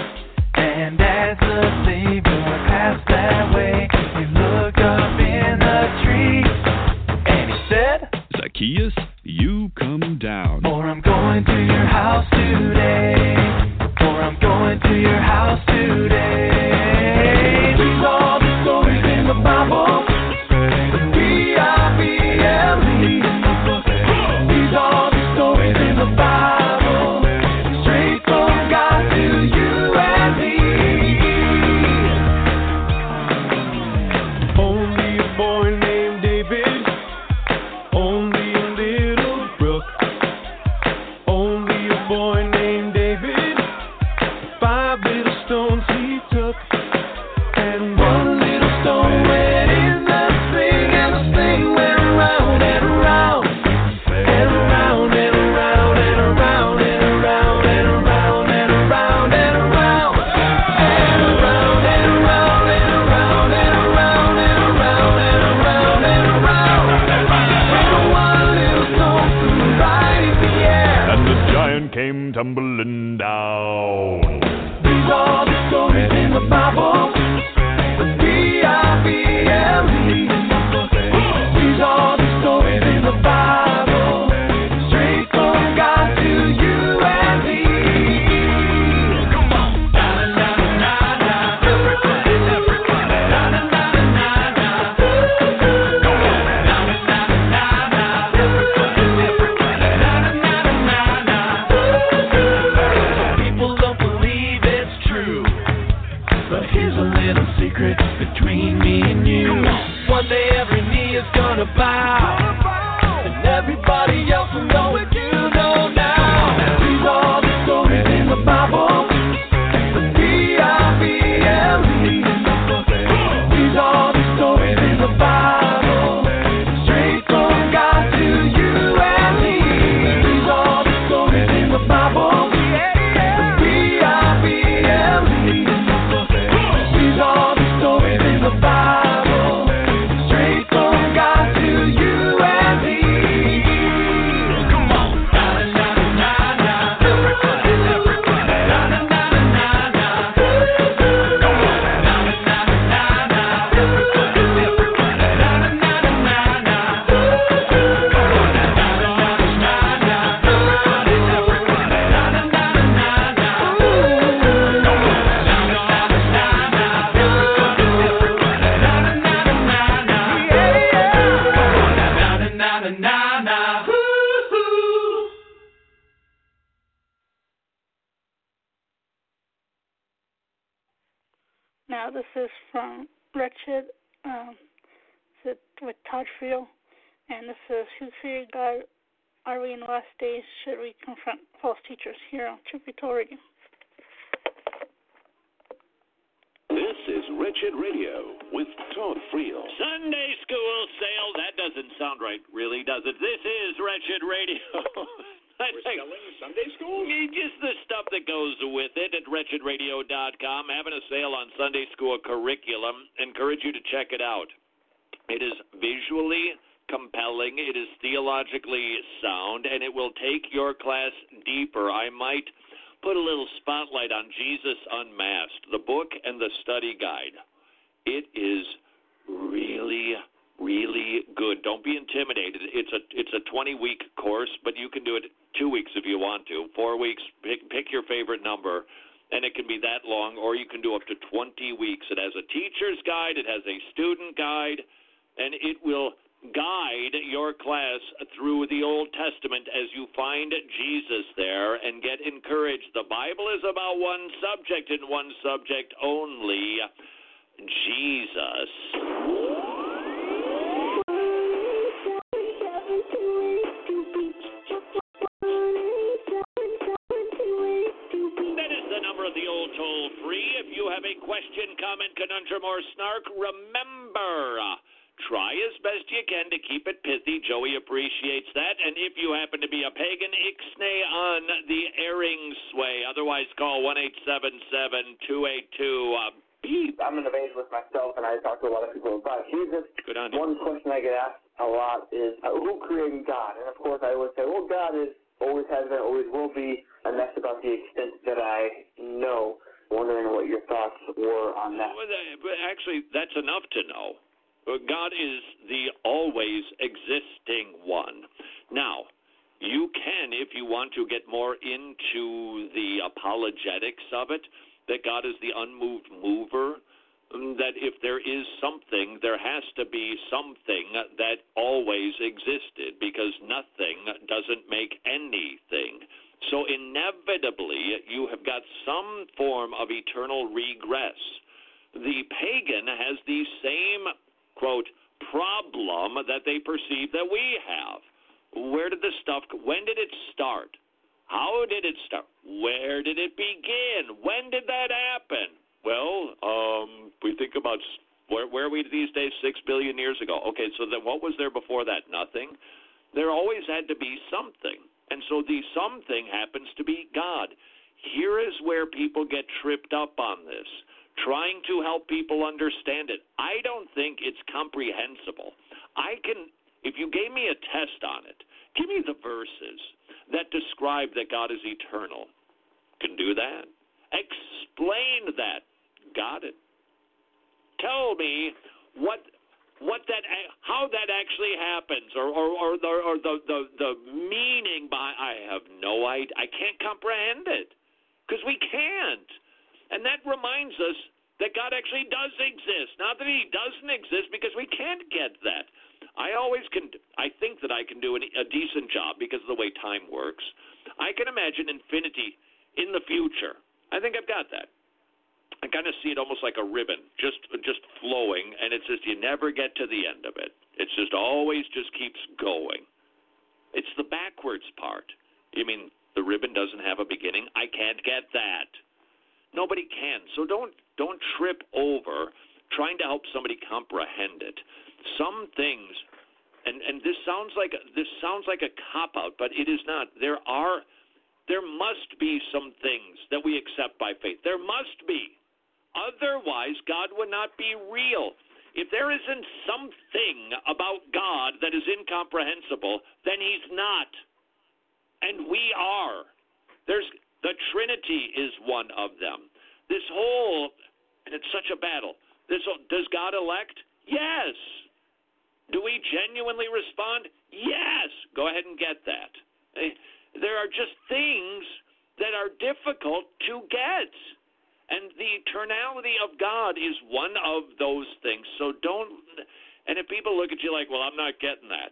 God Are We in the Last Days? Should We Confront False Teachers? Here on Truth Be Told Radio. This is Wretched Radio with Todd Friel. Sunday school sale. That doesn't sound right, really, does it? This is Wretched Radio. We're selling Sunday school? Just the stuff that goes with it at wretchedradio.com. Having a sale on Sunday school curriculum. Encourage you to check it out. It is visually compelling, it is theologically sound, and it will take your class deeper. I might put a little spotlight on Jesus Unmasked, the book and the study guide. It is really really good. Don't be intimidated. It's a it's a 20 week course, but you can do it 2 weeks if you want to. 4 weeks, pick pick your favorite number and it can be that long or you can do up to 20 weeks. It has a teacher's guide, it has a student guide, and it will guide your class through the Old Testament as you find Jesus there and get encouraged. The Bible is about one subject and one subject only Jesus. That is the number of the old toll free. If you have a question, comment, conundrum, or snark, remember. Uh, Try as best you can to keep it pithy. Joey appreciates that. And if you happen to be a pagan, ixnay on the airing sway. Otherwise, call 1 877 282 beep. I'm in a phase with myself, and I talk to a lot of people about Jesus. Good on One question I get asked a lot is, uh, who created God? And of course, I always say, well, God is always has been, always will be, and that's about the extent that I know. Wondering what your thoughts were on that. Well, that- But actually, that's enough to know. God is the always existing one. Now, you can, if you want to get more into the apologetics of it, that God is the unmoved mover, um, that if there is something, there has to be something that always existed, because nothing doesn't make anything. So inevitably, you have got some form of eternal regress. The pagan has the same, they perceive that we have. Where did the stuff, when did it start? How did it start? Where did it begin? When did that happen? Well, um, we think about where, where are we these days? Six billion years ago. Okay, so then what was there before that? Nothing. There always had to be something. And so the something happens to be God. Here is where people get tripped up on this, trying to help people understand it. I don't think it's comprehensible. I can, if you gave me a test on it, give me the verses that describe that God is eternal. Can do that. Explain that. Got it. Tell me what what that how that actually happens or or or the or the the, the meaning by I have no idea I can't comprehend it because we can't and that reminds us that God actually does exist not that he doesn't exist because we can't get that I always can I think that I can do a decent job because of the way time works I can imagine infinity in the future I think I've got that I kind of see it almost like a ribbon, just just flowing, and it's just you never get to the end of it. It's just always just keeps going. It's the backwards part. You mean the ribbon doesn't have a beginning? I can't get that. Nobody can. So don't don't trip over trying to help somebody comprehend it. Some things and and this sounds like this sounds like a cop out, but it is not. There are there must be some things that we accept by faith. There must be. Otherwise, God would not be real. If there isn't something about God that is incomprehensible, then He's not. And we are. There's the Trinity is one of them. This whole, and it's such a battle. This whole, does God elect? Yes. Do we genuinely respond? Yes. Go ahead and get that. Eh, There are just things that are difficult to get. And the eternality of God is one of those things. So don't, and if people look at you like, well, I'm not getting that,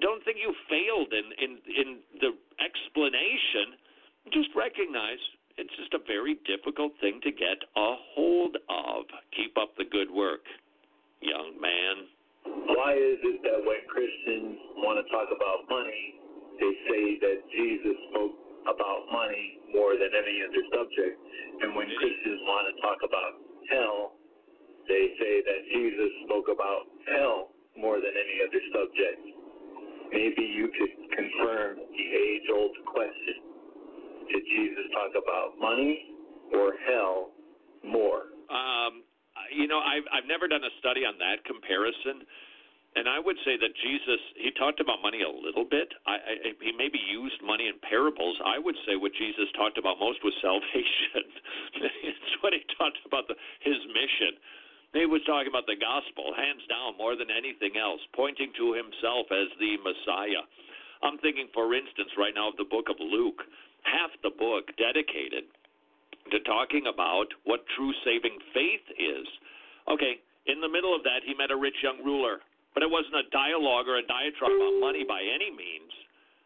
don't think you failed in, in, in the explanation. Just recognize it's just a very difficult thing to get a hold of. Keep up the good work, young man. Why is it that when Christians want to talk about money, they say that Jesus spoke about money more than any other subject, and when Christians want to talk about hell, they say that Jesus spoke about hell more than any other subject. Maybe you could confirm the age-old question: Did Jesus talk about money or hell more? Um, you know, I've I've never done a study on that comparison, and I would say that Jesus he talked about money a little bit. I, I he maybe used money in parables. I would say what Jesus talked about most was salvation. it's what he talked about the, his mission. He was talking about the gospel, hands down, more than anything else, pointing to himself as the Messiah. I'm thinking, for instance, right now of the book of Luke, half the book dedicated to talking about what true saving faith is. Okay, in the middle of that, he met a rich young ruler, but it wasn't a dialogue or a diatribe about money by any means.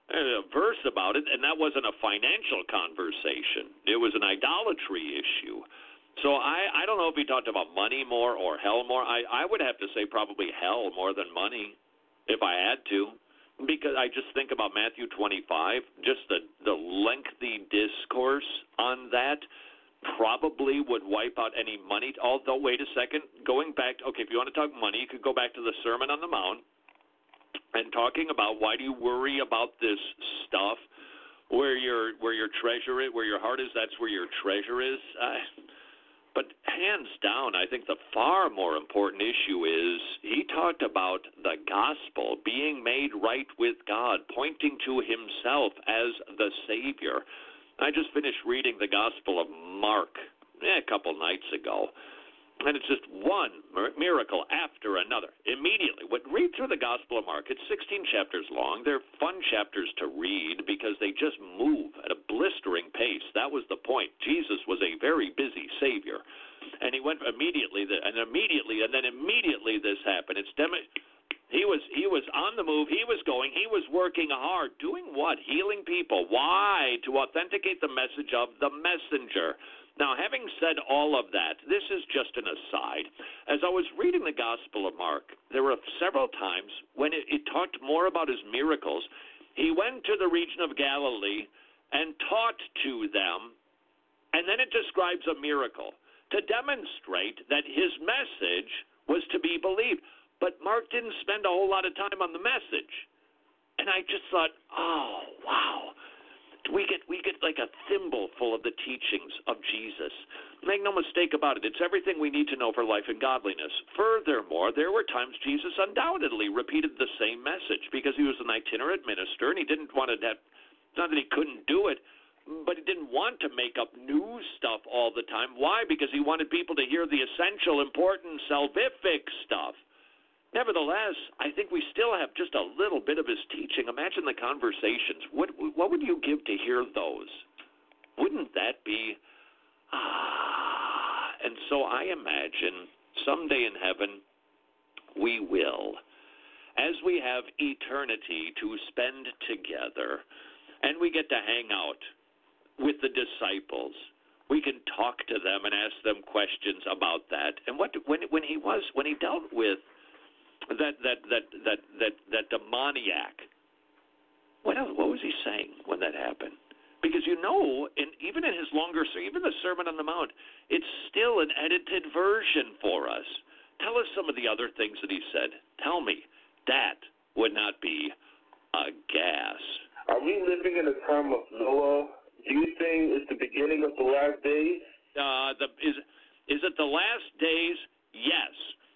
There's a verse about it, and that wasn't a financial conversation. It was an idolatry issue. So I, I don't know if he talked about money more or hell more. I, I would have to say probably hell more than money, if I had to, because I just think about Matthew 25, just the the lengthy discourse on that probably would wipe out any money. Although, wait a second, going back, okay, if you want to talk money, you could go back to the Sermon on the Mount and talking about why do you worry about this stuff where your where your treasure is, where your heart is, that's where your treasure is. Uh, but hands down, I think the far more important issue is he talked about the gospel being made right with God, pointing to himself as the Savior. I just finished reading the Gospel of Mark eh, a couple nights ago. And it's just one miracle after another. Immediately, what read through the Gospel of Mark. It's 16 chapters long. They're fun chapters to read because they just move at a blistering pace. That was the point. Jesus was a very busy Savior, and he went immediately, and immediately, and then immediately this happened. It's dem- he was he was on the move. He was going. He was working hard, doing what? Healing people. Why? To authenticate the message of the messenger. Now, having said all of that, this is just an aside. As I was reading the Gospel of Mark, there were several times when it, it talked more about his miracles. He went to the region of Galilee and taught to them, and then it describes a miracle to demonstrate that his message was to be believed. But Mark didn't spend a whole lot of time on the message. And I just thought, oh, wow we get we get like a thimble full of the teachings of Jesus. Make no mistake about it, it's everything we need to know for life and godliness. Furthermore, there were times Jesus undoubtedly repeated the same message because he was an itinerant minister and he didn't want to have not that he couldn't do it, but he didn't want to make up new stuff all the time. Why? Because he wanted people to hear the essential, important, salvific stuff. Nevertheless, I think we still have just a little bit of his teaching. Imagine the conversations. What what would you give to hear those? Wouldn't that be ah? And so I imagine someday in heaven we will, as we have eternity to spend together, and we get to hang out with the disciples. We can talk to them and ask them questions about that. And what when when he was when he dealt with that that that that that that demoniac. What else, what was he saying when that happened? Because you know, in, even in his longer, even the Sermon on the Mount, it's still an edited version for us. Tell us some of the other things that he said. Tell me that would not be a gas. Are we living in a time of Noah? Do you think it's the beginning of the last days? Uh, the, is is it the last days? Yes.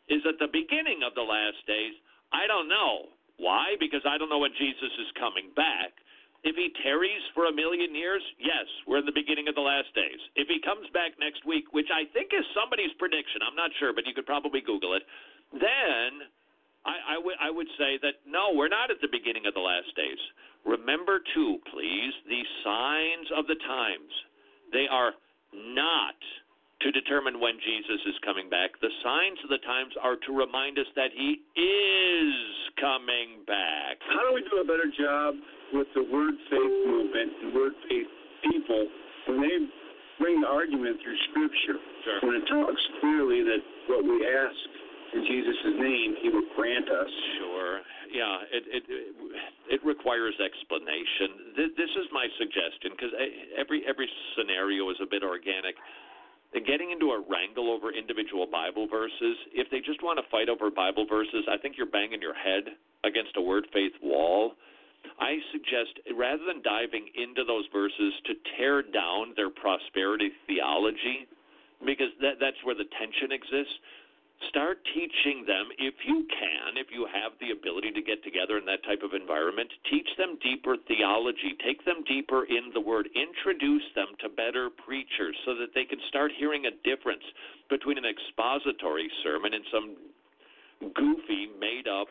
Is it the beginning of the last days? I don't know. Why? Because I don't know when Jesus is coming back. If he tarries for a million years, yes, we're in the beginning of the last days. If he comes back next week, which I think is somebody's prediction, I'm not sure, but you could probably Google it, then I, I, w- I would say that no, we're not at the beginning of the last days. Remember, too, please, the signs of the times. They are not to determine when Jesus is coming back. The signs of the times are to remind us that he is coming back. How do we do a better job with the word faith movement and word faith people when they bring the argument through Scripture. When it talks clearly that what we ask in Jesus' name, He will grant us. Sure. Yeah, it it it requires explanation. This, this is my suggestion because eh, every every scenario is a bit organic. Getting into a wrangle over individual Bible verses, if they just want to fight over Bible verses, I think you're banging your head against a word faith wall. I suggest rather than diving into those verses to tear down their prosperity theology, because that, that's where the tension exists. Start teaching them, if you can, if you have the ability to get together in that type of environment, teach them deeper theology, take them deeper in the Word, introduce them to better preachers so that they can start hearing a difference between an expository sermon and some goofy, made up,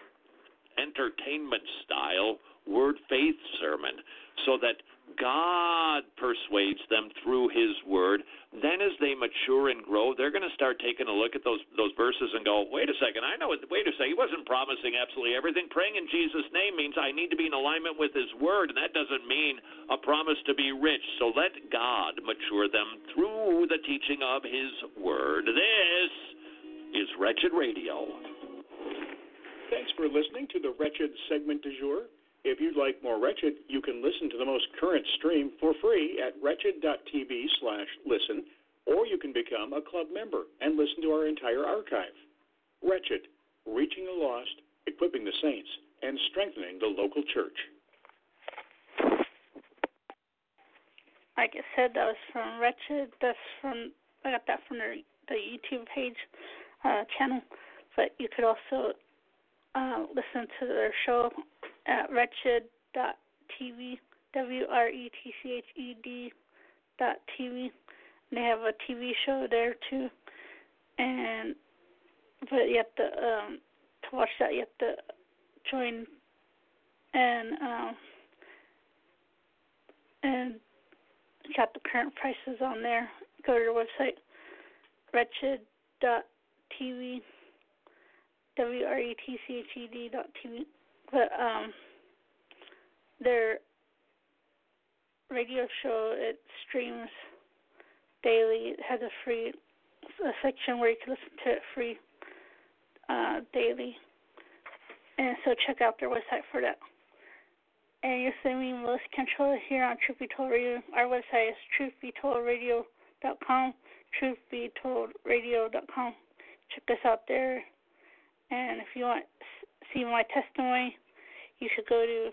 entertainment style word faith sermon so that God persuades them through His Word. Then, as they mature and grow, they're going to start taking a look at those those verses and go, "Wait a second, I know. It, wait a second, He wasn't promising absolutely everything. Praying in Jesus' name means I need to be in alignment with His Word, and that doesn't mean a promise to be rich. So let God mature them through the teaching of His Word. This is Wretched Radio. Thanks for listening to the Wretched segment du jour. If you'd like more Wretched, you can listen to the most current stream for free at wretched.tv slash listen, or you can become a club member and listen to our entire archive. Wretched, reaching the lost, equipping the saints, and strengthening the local church. Like I said, that was from Wretched. That's from I got that from the the YouTube page uh, channel. But you could also uh, listen to their show at wretched.tv, W R E T C H E D dot TV. They have a TV show there too, and but you have to um, to watch that you have to join and um, and got the current prices on there. Go to their website, wretched dot TV, W R E T C H E D dot TV but um their radio show it streams daily it has a free a section where you can listen to it free uh daily and so check out their website for that and you're listening Melissa Control here on Truth Be Told Radio. Our website is truthbetoldradio.com, truthbetoldradio.com. Check us out there. And if you want see my testimony, you should go to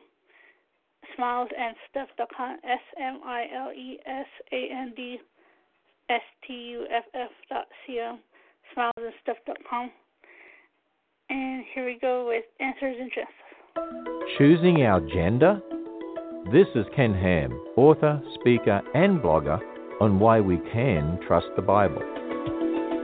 smilesandstuff.com, S M I L E S A N D S T U F F dot C O, smilesandstuff.com. And here we go with Answers in Genesis. Choosing our gender? This is Ken Ham, author, speaker, and blogger on why we can trust the Bible.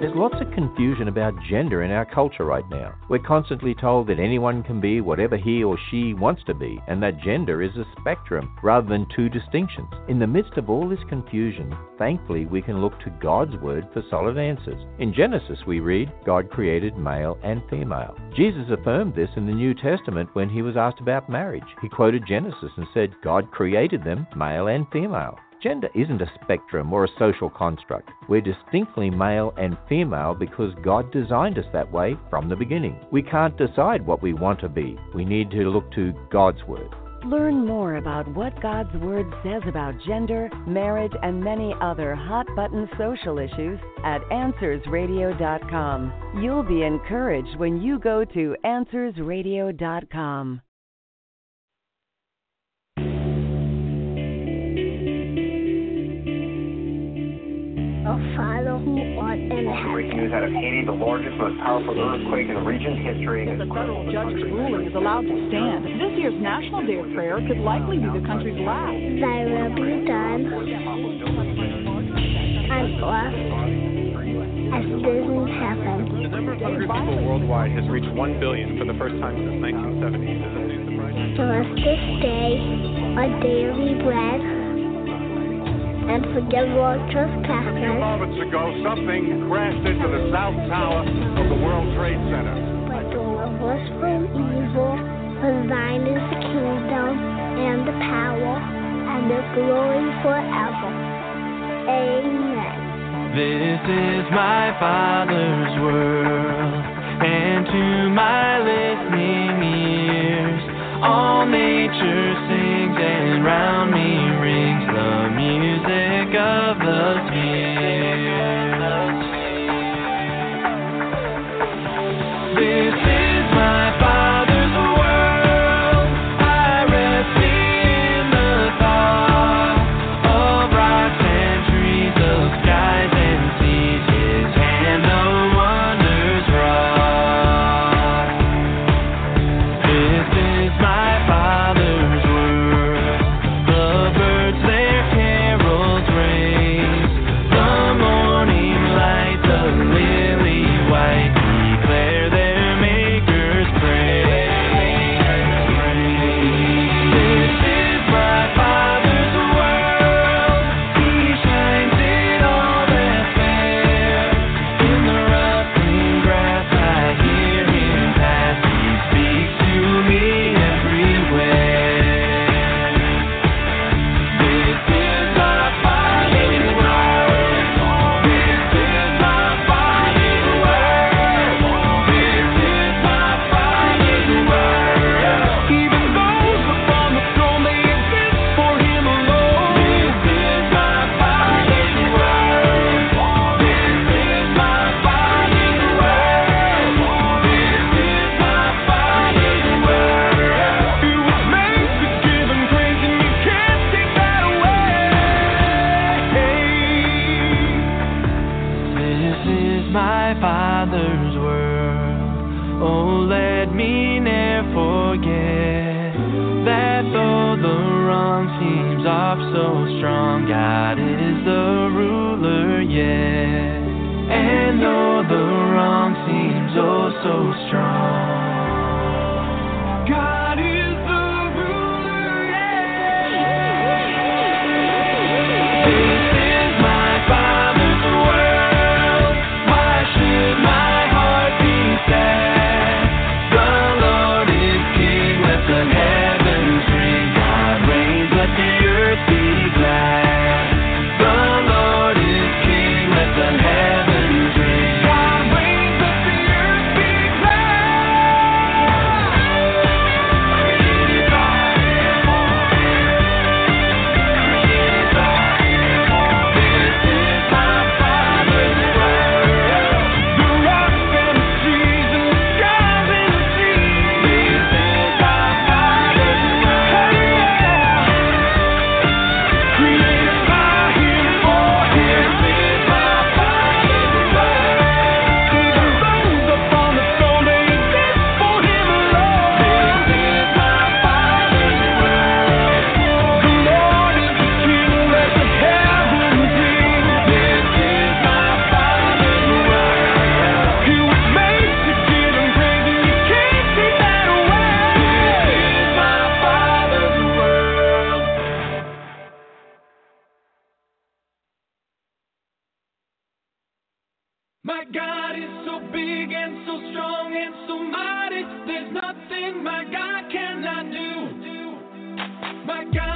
There's lots of confusion about gender in our culture right now. We're constantly told that anyone can be whatever he or she wants to be, and that gender is a spectrum rather than two distinctions. In the midst of all this confusion, thankfully we can look to God's Word for solid answers. In Genesis, we read, God created male and female. Jesus affirmed this in the New Testament when he was asked about marriage. He quoted Genesis and said, God created them male and female. Gender isn't a spectrum or a social construct. We're distinctly male and female because God designed us that way from the beginning. We can't decide what we want to be. We need to look to God's Word. Learn more about what God's Word says about gender, marriage, and many other hot button social issues at AnswersRadio.com. You'll be encouraged when you go to AnswersRadio.com. art in Breaking news out of Haiti, the largest, most powerful earthquake in the region's history. The federal judge's ruling is allowed to stand. This year's National Day of Prayer could likely be the country's last. Thy will be done on earth as it is in heaven. The number of hungry people worldwide has reached 1 billion for the first time since 1970. Give us this day our daily bread and forgive our trespasses. A few moments ago, something crashed into the south tower of the World Trade Center. But deliver us from evil, for thine is the kingdom and the power and the glory forever. Amen. This is my Father's world, and to my listening ears, all nature sings and round me of the. My God is so big and so strong and so mighty. There's nothing my God cannot do. My God.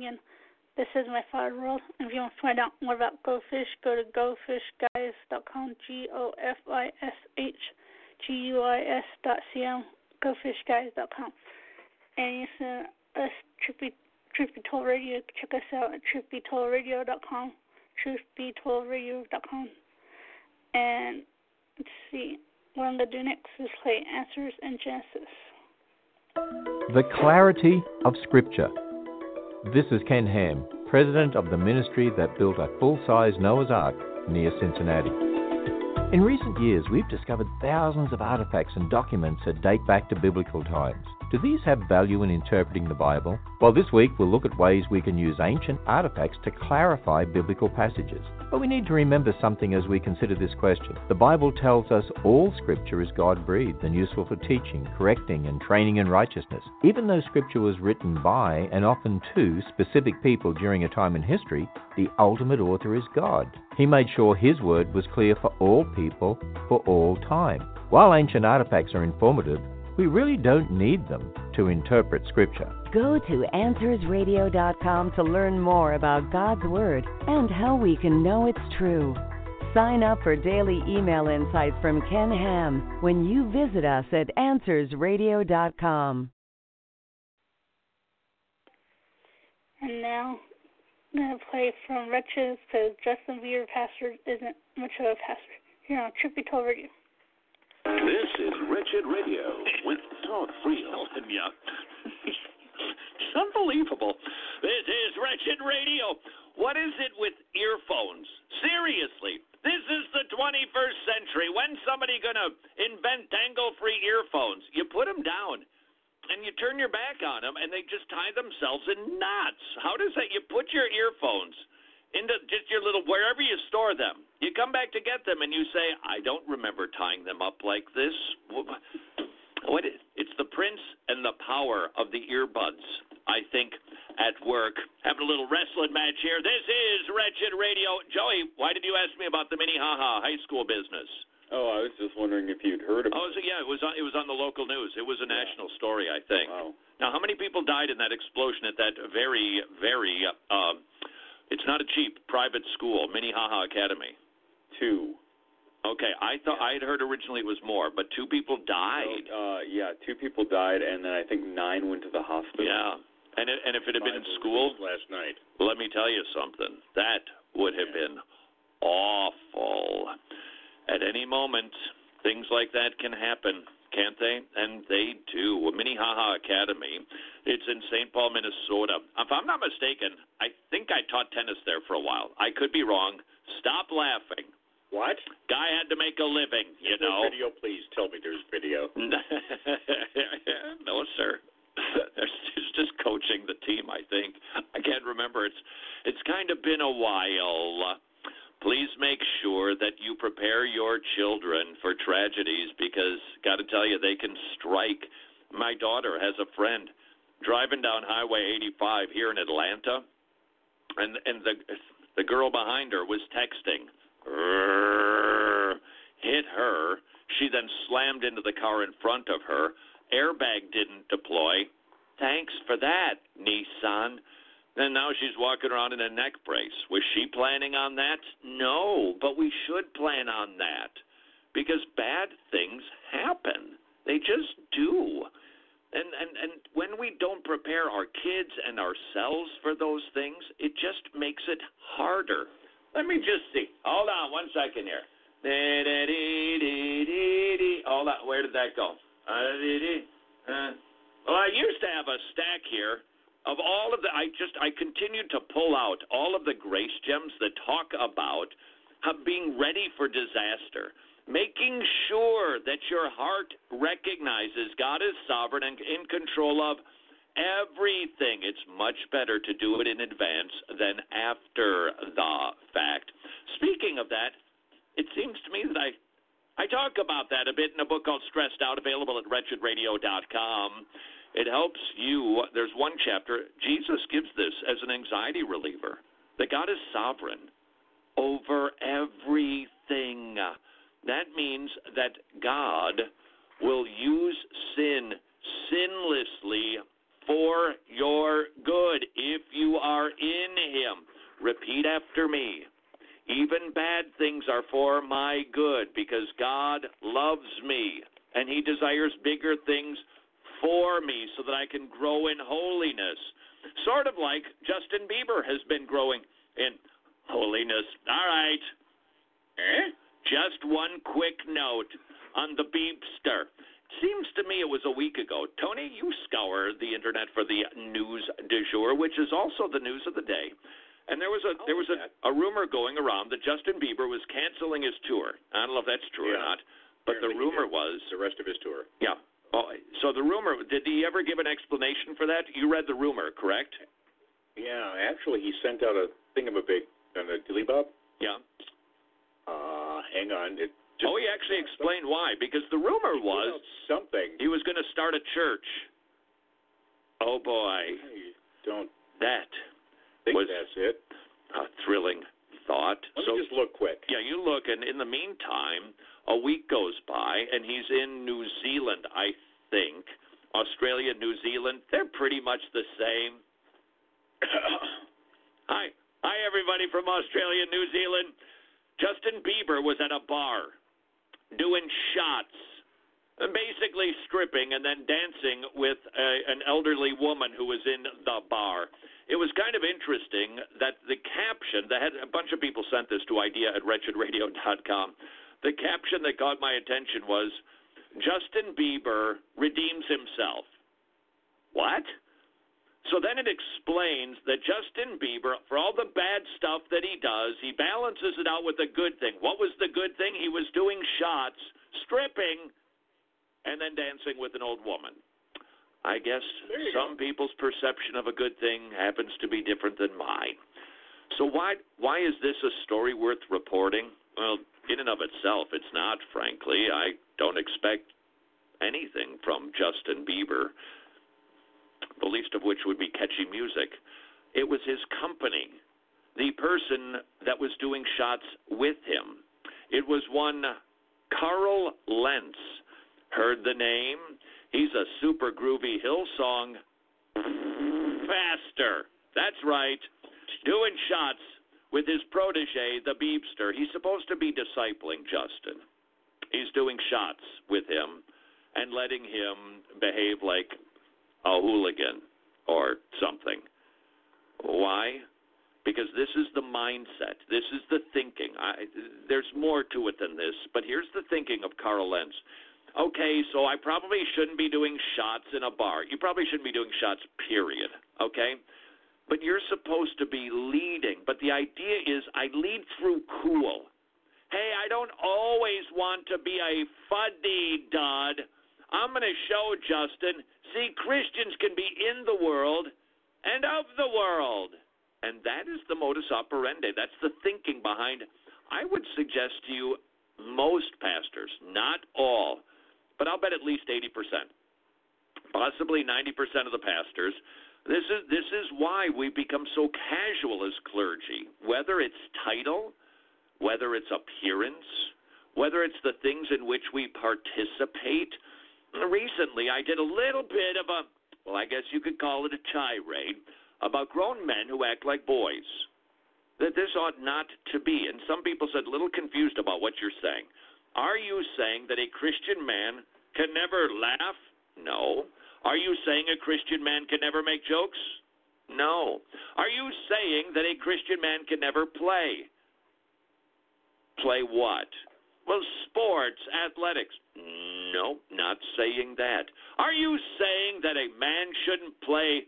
Them This Is My Father World. And if you want to find out more about Go Fish, go to gofishguys.com, G O F I S H G U I S dot C M, gofishguys.com. And you send us Truth Be Told Radio, check us out at truthbetoldradio.com, truthbetoldradio.com. And let's see, what I'm going to do next is play Answers in Genesis. The clarity of Scripture. This is Ken Ham, president of the ministry that built a full size Noah's Ark near Cincinnati. In recent years, we've discovered thousands of artifacts and documents that date back to biblical times. Do these have value in interpreting the Bible? Well, this week we'll look at ways we can use ancient artifacts to clarify biblical passages. But we need to remember something as we consider this question. The Bible tells us all Scripture is God breathed and useful for teaching, correcting, and training in righteousness. Even though Scripture was written by and often to specific people during a time in history, the ultimate author is God. He made sure His word was clear for all people for all time. While ancient artifacts are informative, we really don't need them to interpret Scripture. Go to AnswersRadio.com to learn more about God's Word and how we can know it's true. Sign up for daily email insights from Ken Ham when you visit us at AnswersRadio.com. And now I'm going to play from Wretches because Justin Bieber pastor isn't much of a pastor. Here on Truth Be Told Radio. This is Wretched Radio with Todd Friel. yeah. it's unbelievable. This is Wretched Radio. What is it with earphones? Seriously, this is the 21st century. When's somebody going to invent dangle free earphones? You put them down and you turn your back on them and they just tie themselves in knots. How does that? You put your earphones into just your little wherever you store them. You come back to get them and you say, I don't remember tying them up like this. What is, it's the prince and the power of the earbuds. I think at work having a little wrestling match here. This is Wretched Radio. Joey, why did you ask me about the Minnehaha high school business? Oh, I was just wondering if you'd heard of Oh, so yeah, it was on, it was on the local news. It was a national story, I think. Wow. Now, how many people died in that explosion at that very, very? Uh, it's not a cheap private school, Minnehaha Academy. Two. Okay, I thought I had heard originally it was more, but two people died. Uh, yeah, two people died, and then I think nine went to the hospital. Yeah, and it, and if it had been in school last night, let me tell you something. That would have been awful. At any moment, things like that can happen, can't they? And they do. Minnehaha Academy. It's in St. Paul, Minnesota. If I'm not mistaken, I think I taught tennis there for a while. I could be wrong. Stop laughing. What? Guy had to make a living, you there's know. video, please tell me there's video. no, sir. It's just coaching the team. I think I can't remember. It's it's kind of been a while. Please make sure that you prepare your children for tragedies because, got to tell you, they can strike. My daughter has a friend driving down Highway 85 here in Atlanta, and and the the girl behind her was texting. Hit her. She then slammed into the car in front of her. Airbag didn't deploy. Thanks for that, Nissan. And now she's walking around in a neck brace. Was she planning on that? No, but we should plan on that because bad things happen. They just do. And and and when we don't prepare our kids and ourselves for those things, it just makes it harder. Let me just see. Hold on one second here. Hold on. Where did that go? Uh, well, I used to have a stack here of all of the. I just I continued to pull out all of the grace gems that talk about being ready for disaster, making sure that your heart recognizes God is sovereign and in control of everything. It's much better to do it in advance than after the fact. Speaking of that, it seems to me that I I talk about that a bit in a book called Stressed Out, available at wretchedradio.com. It helps you. There's one chapter. Jesus gives this as an anxiety reliever. That God is sovereign over everything. That means that God will use sin sinlessly for your good if you are in Him. Repeat after me. Even bad things are for my good because God loves me and He desires bigger things for me so that I can grow in holiness. Sort of like Justin Bieber has been growing in holiness. All right. Eh? Just one quick note on the Beepster. Seems to me it was a week ago. Tony, you scour the internet for the news du jour, which is also the news of the day. And there was a there was a, a rumor going around that Justin Bieber was canceling his tour. I don't know if that's true or not, but the Apparently he rumor was the rest of his tour. yeah. Oh, so the rumor did he ever give an explanation for that? You read the rumor, correct? Yeah, actually, he sent out a thing of a big on a dilly bob. Yeah. Uh, hang on. It oh, he actually explained why because the rumor was something he was going to start a church. Oh boy, don't that was that's it. a thrilling thought. Let so me just look quick. Yeah, you look, and in the meantime, a week goes by, and he's in New Zealand, I think. Australia, New Zealand, they're pretty much the same. Hi. Hi, everybody from Australia, New Zealand. Justin Bieber was at a bar doing shots, basically stripping and then dancing with a, an elderly woman who was in the bar. It was kind of interesting that the caption, that had, a bunch of people sent this to idea at wretchedradio.com. The caption that got my attention was Justin Bieber redeems himself. What? So then it explains that Justin Bieber, for all the bad stuff that he does, he balances it out with a good thing. What was the good thing? He was doing shots, stripping, and then dancing with an old woman. I guess some people's perception of a good thing happens to be different than mine. So why why is this a story worth reporting? Well, in and of itself, it's not. Frankly, I don't expect anything from Justin Bieber the least of which would be catchy music. It was his company, the person that was doing shots with him. It was one Carl Lentz. Heard the name? He's a super groovy Hillsong faster. That's right. Doing shots with his protege, the Beepster. He's supposed to be discipling Justin. He's doing shots with him and letting him behave like a hooligan or something. Why? Because this is the mindset. This is the thinking. I, there's more to it than this, but here's the thinking of Carl Lentz. Okay, so I probably shouldn't be doing shots in a bar. You probably shouldn't be doing shots, period. Okay? But you're supposed to be leading. But the idea is I lead through cool. Hey, I don't always want to be a fuddy dud. I'm going to show Justin See, Christians can be in the world and of the world. And that is the modus operandi. That's the thinking behind, I would suggest to you, most pastors, not all, but I'll bet at least 80%, possibly 90% of the pastors. This is, this is why we become so casual as clergy, whether it's title, whether it's appearance, whether it's the things in which we participate recently I did a little bit of a, well, I guess you could call it a tirade about grown men who act like boys. That this ought not to be. And some people said, a little confused about what you're saying. Are you saying that a Christian man can never laugh? No. Are you saying a Christian man can never make jokes? No. Are you saying that a Christian man can never play? Play what? Well, sports, athletics. No, not saying that. Are you saying that a man shouldn't play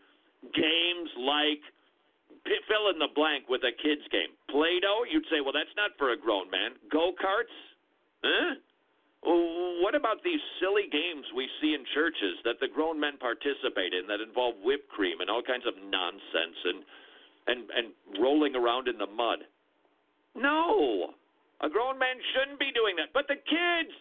games like fill in the blank with a kid's game? Play Doh? You'd say, well, that's not for a grown man. Go karts? Huh? What about these silly games we see in churches that the grown men participate in that involve whipped cream and all kinds of nonsense and and and rolling around in the mud? No. A grown man shouldn't be doing that. But the kids,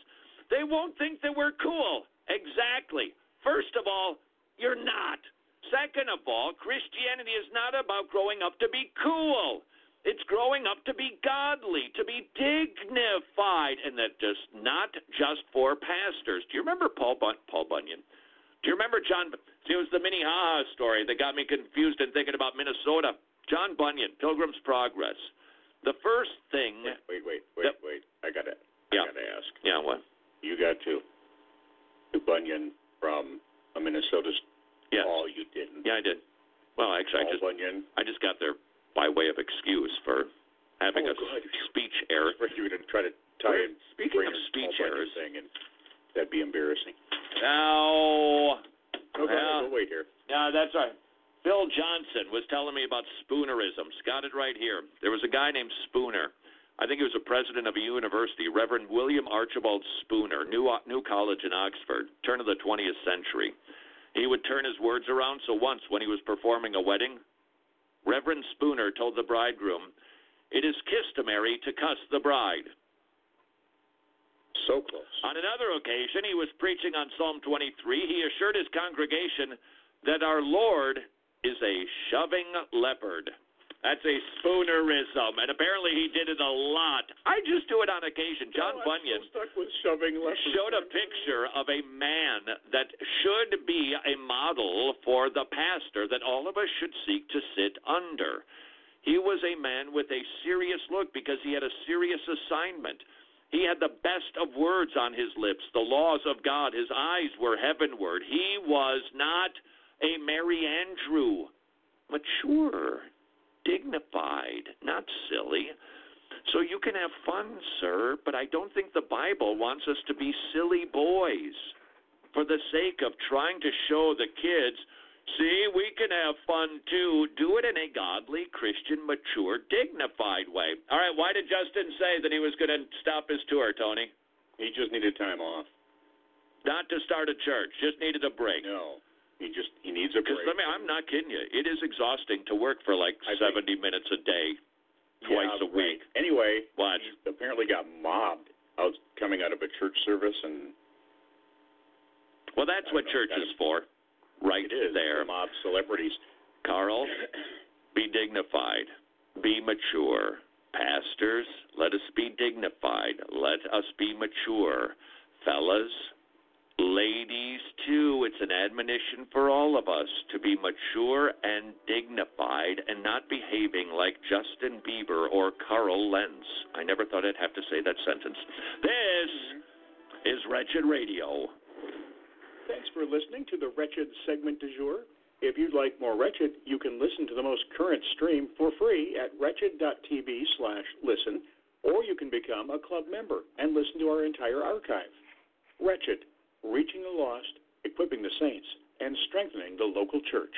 they won't think that we're cool. Exactly. First of all, you're not. Second of all, Christianity is not about growing up to be cool. It's growing up to be godly, to be dignified, and that just not just for pastors. Do you remember Paul Bun- Paul Bunyan? Do you remember John? See, it was the Minnehaha story that got me confused and thinking about Minnesota. John Bunyan, Pilgrim's Progress. The first thing. Wait, wait, wait, wait. I gotta, Yeah. I gotta ask. Yeah, what? You got to, to Bunyan from a Minnesota Yes. Paul. You didn't. Yeah, I did. Well, actually, I just Bunyan. I just got there by way of excuse for having Oh, a God. speech error. You were gonna try to tie in. speaking of speech errors- thing, and that'd be embarrassing. Now, No, go Yeah. We'll wait here. Yeah, that's right. Phil Johnson was telling me about Spoonerisms. Got it right here. There was a guy named Spooner. I think he was a president of a university, Reverend William Archibald Spooner, New New College in Oxford, turn of the 20th century. He would turn his words around. So once, when he was performing a wedding, Reverend Spooner told the bridegroom, "It is customary to cuss the bride." So close. On another occasion, he was preaching on Psalm 23. He assured his congregation that our Lord is a shoving leopard. That's a spoonerism, and apparently he did it a lot. I just do it on occasion. John Oh, I'm Bunyan stuck with shoving showed a picture of a man that should be a model for the pastor that all of us should seek to sit under. He was a man with a serious look because he had a serious assignment. He had the best of words on his lips, the laws of God. His eyes were heavenward. He was not a Merry Andrew, mature, dignified, not silly. So you can have fun, sir, but I don't think the Bible wants us to be silly boys for the sake of trying to show the kids, see, we can have fun too. Do it in a godly, Christian, mature, dignified way. All right, why did Justin say that he was going to stop his tour, Tony? He just needed time off. Not to start a church, just needed a break. No, he just he needs a break. let me, I'm not kidding you. It is exhausting to work for like 70 minutes a day, twice Yeah, a week. right. Anyway, What? he apparently got mobbed out coming out of a church service, and Well, that's what know, church is for, right it is there. mob celebrities. Carl, be dignified, be mature. Pastors, let us be dignified, let us be mature. Fellas, ladies, it's an admonition for all of us to be mature and dignified and not behaving like Justin Bieber or Carl Lentz. I never thought I'd have to say that sentence. This is Wretched Radio. Thanks for listening to the Wretched segment du jour. If you'd like more Wretched, you can listen to the most current stream for free at wretched.tv slash listen, or you can become a club member and listen to our entire archive. Wretched, reaching the lost, equipping the saints, and strengthening the local church.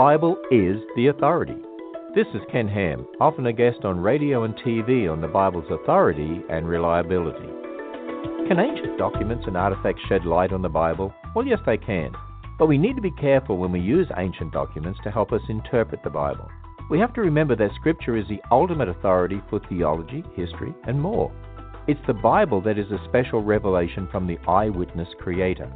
Bible is the authority. This is Ken Ham, often a guest on radio and TV on the Bible's authority and reliability. Can ancient documents and artifacts shed light on the Bible? Well, yes, they can. But we need to be careful when we use ancient documents to help us interpret the Bible. We have to remember that Scripture is the ultimate authority for theology, history, and more. It's the Bible that is a special revelation from the eyewitness creator.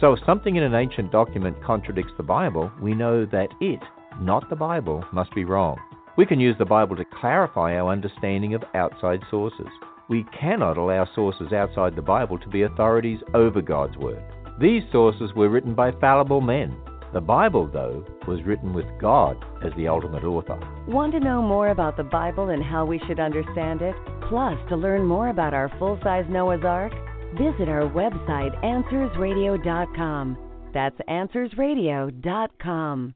So if something in an ancient document contradicts the Bible, we know that it, not the Bible, must be wrong. We can use the Bible to clarify our understanding of outside sources. We cannot allow sources outside the Bible to be authorities over God's Word. These sources were written by fallible men. The Bible, though, was written with God as the ultimate author. Want to know more about the Bible and how we should understand it? Plus, to learn more about our full size Noah's Ark? Visit our website, AnswersRadio.com. That's AnswersRadio.com.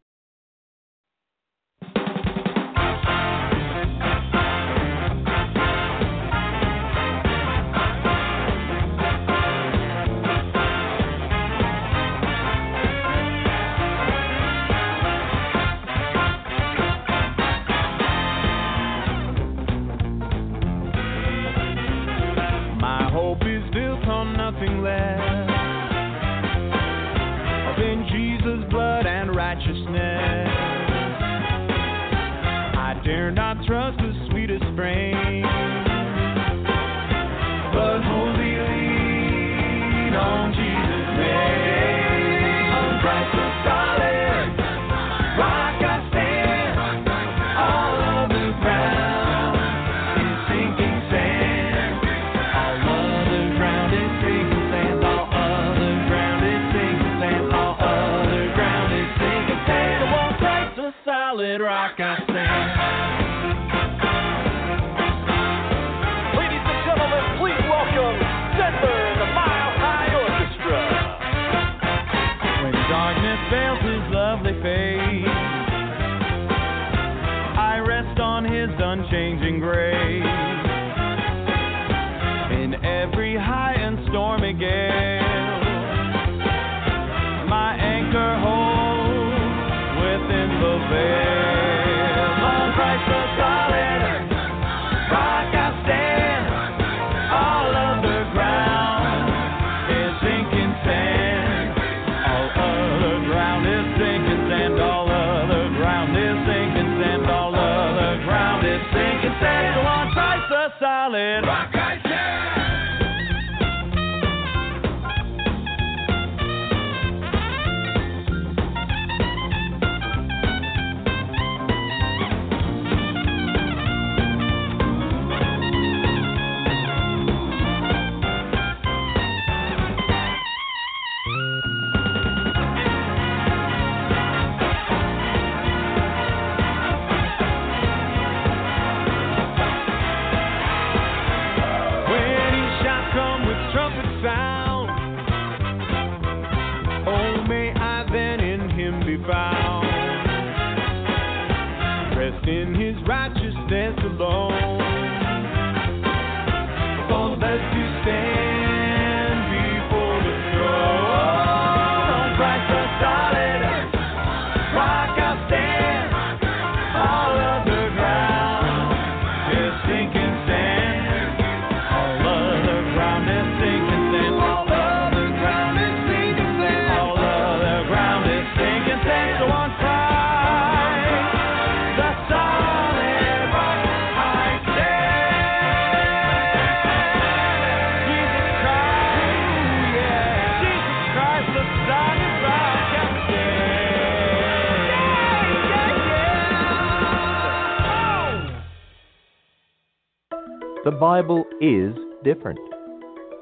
Bible is different.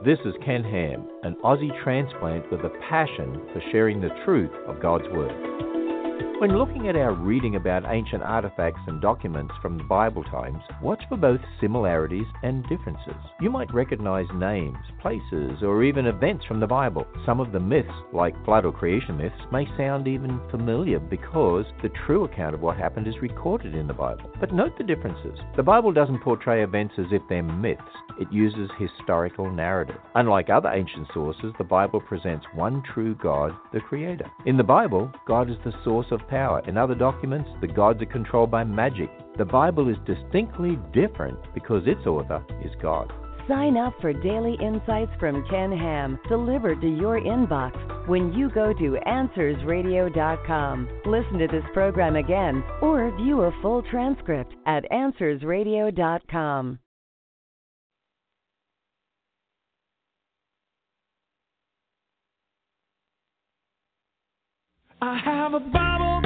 This is Ken Ham, an Aussie transplant with a passion for sharing the truth of God's Word. When looking at our reading about ancient artifacts and documents from the Bible times, watch for both similarities and differences. You might recognize names, places, or even events from the Bible. Some of the myths, like flood or creation myths, may sound even familiar because the true account of what happened is recorded in the Bible. But note the differences. The Bible doesn't portray events as if they're myths. It uses historical narrative. Unlike other ancient sources, the Bible presents one true God, the Creator. In the Bible, God is the source of power. In other documents, the gods are controlled by magic. The Bible is distinctly different because its author is God. Sign up for daily insights from Ken Ham delivered to your inbox when you go to AnswersRadio.com. Listen to this program again or view a full transcript at AnswersRadio.com. I have a Bible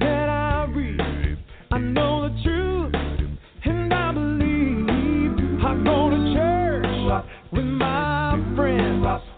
that I read. I know the truth and I believe. I go to church with my friends.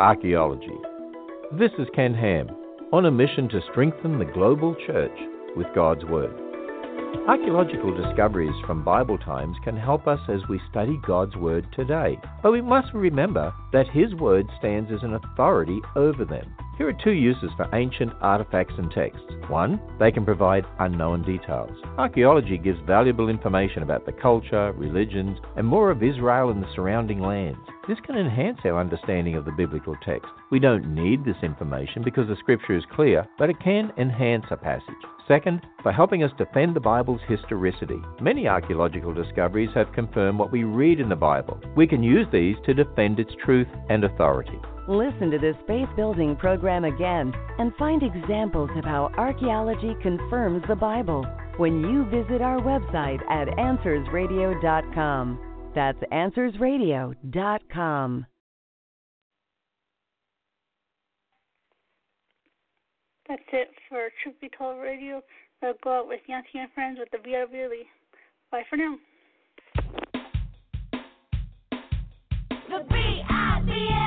Archaeology. This is Ken Ham on a mission to strengthen the global church with God's Word. Archaeological discoveries from Bible times can help us as we study God's Word today, but we must remember that His Word stands as an authority over them. Here are two uses for ancient artifacts and texts. One, they can provide unknown details. Archaeology gives valuable information about the culture, religions, and more of Israel and the surrounding lands. This can enhance our understanding of the biblical text. We don't need this information because the scripture is clear, but it can enhance a passage. Second, for helping us defend the Bible's historicity. Many archaeological discoveries have confirmed what we read in the Bible. We can use these to defend its truth and authority. Listen to this faith building program again and find examples of how archaeology confirms the Bible when you visit our website at AnswersRadio.com. That's AnswersRadio.com. That's it for Truth Be Told Radio. We'll go out with Yancy and Friends with the VR Really. Bye for now. The B I B L E.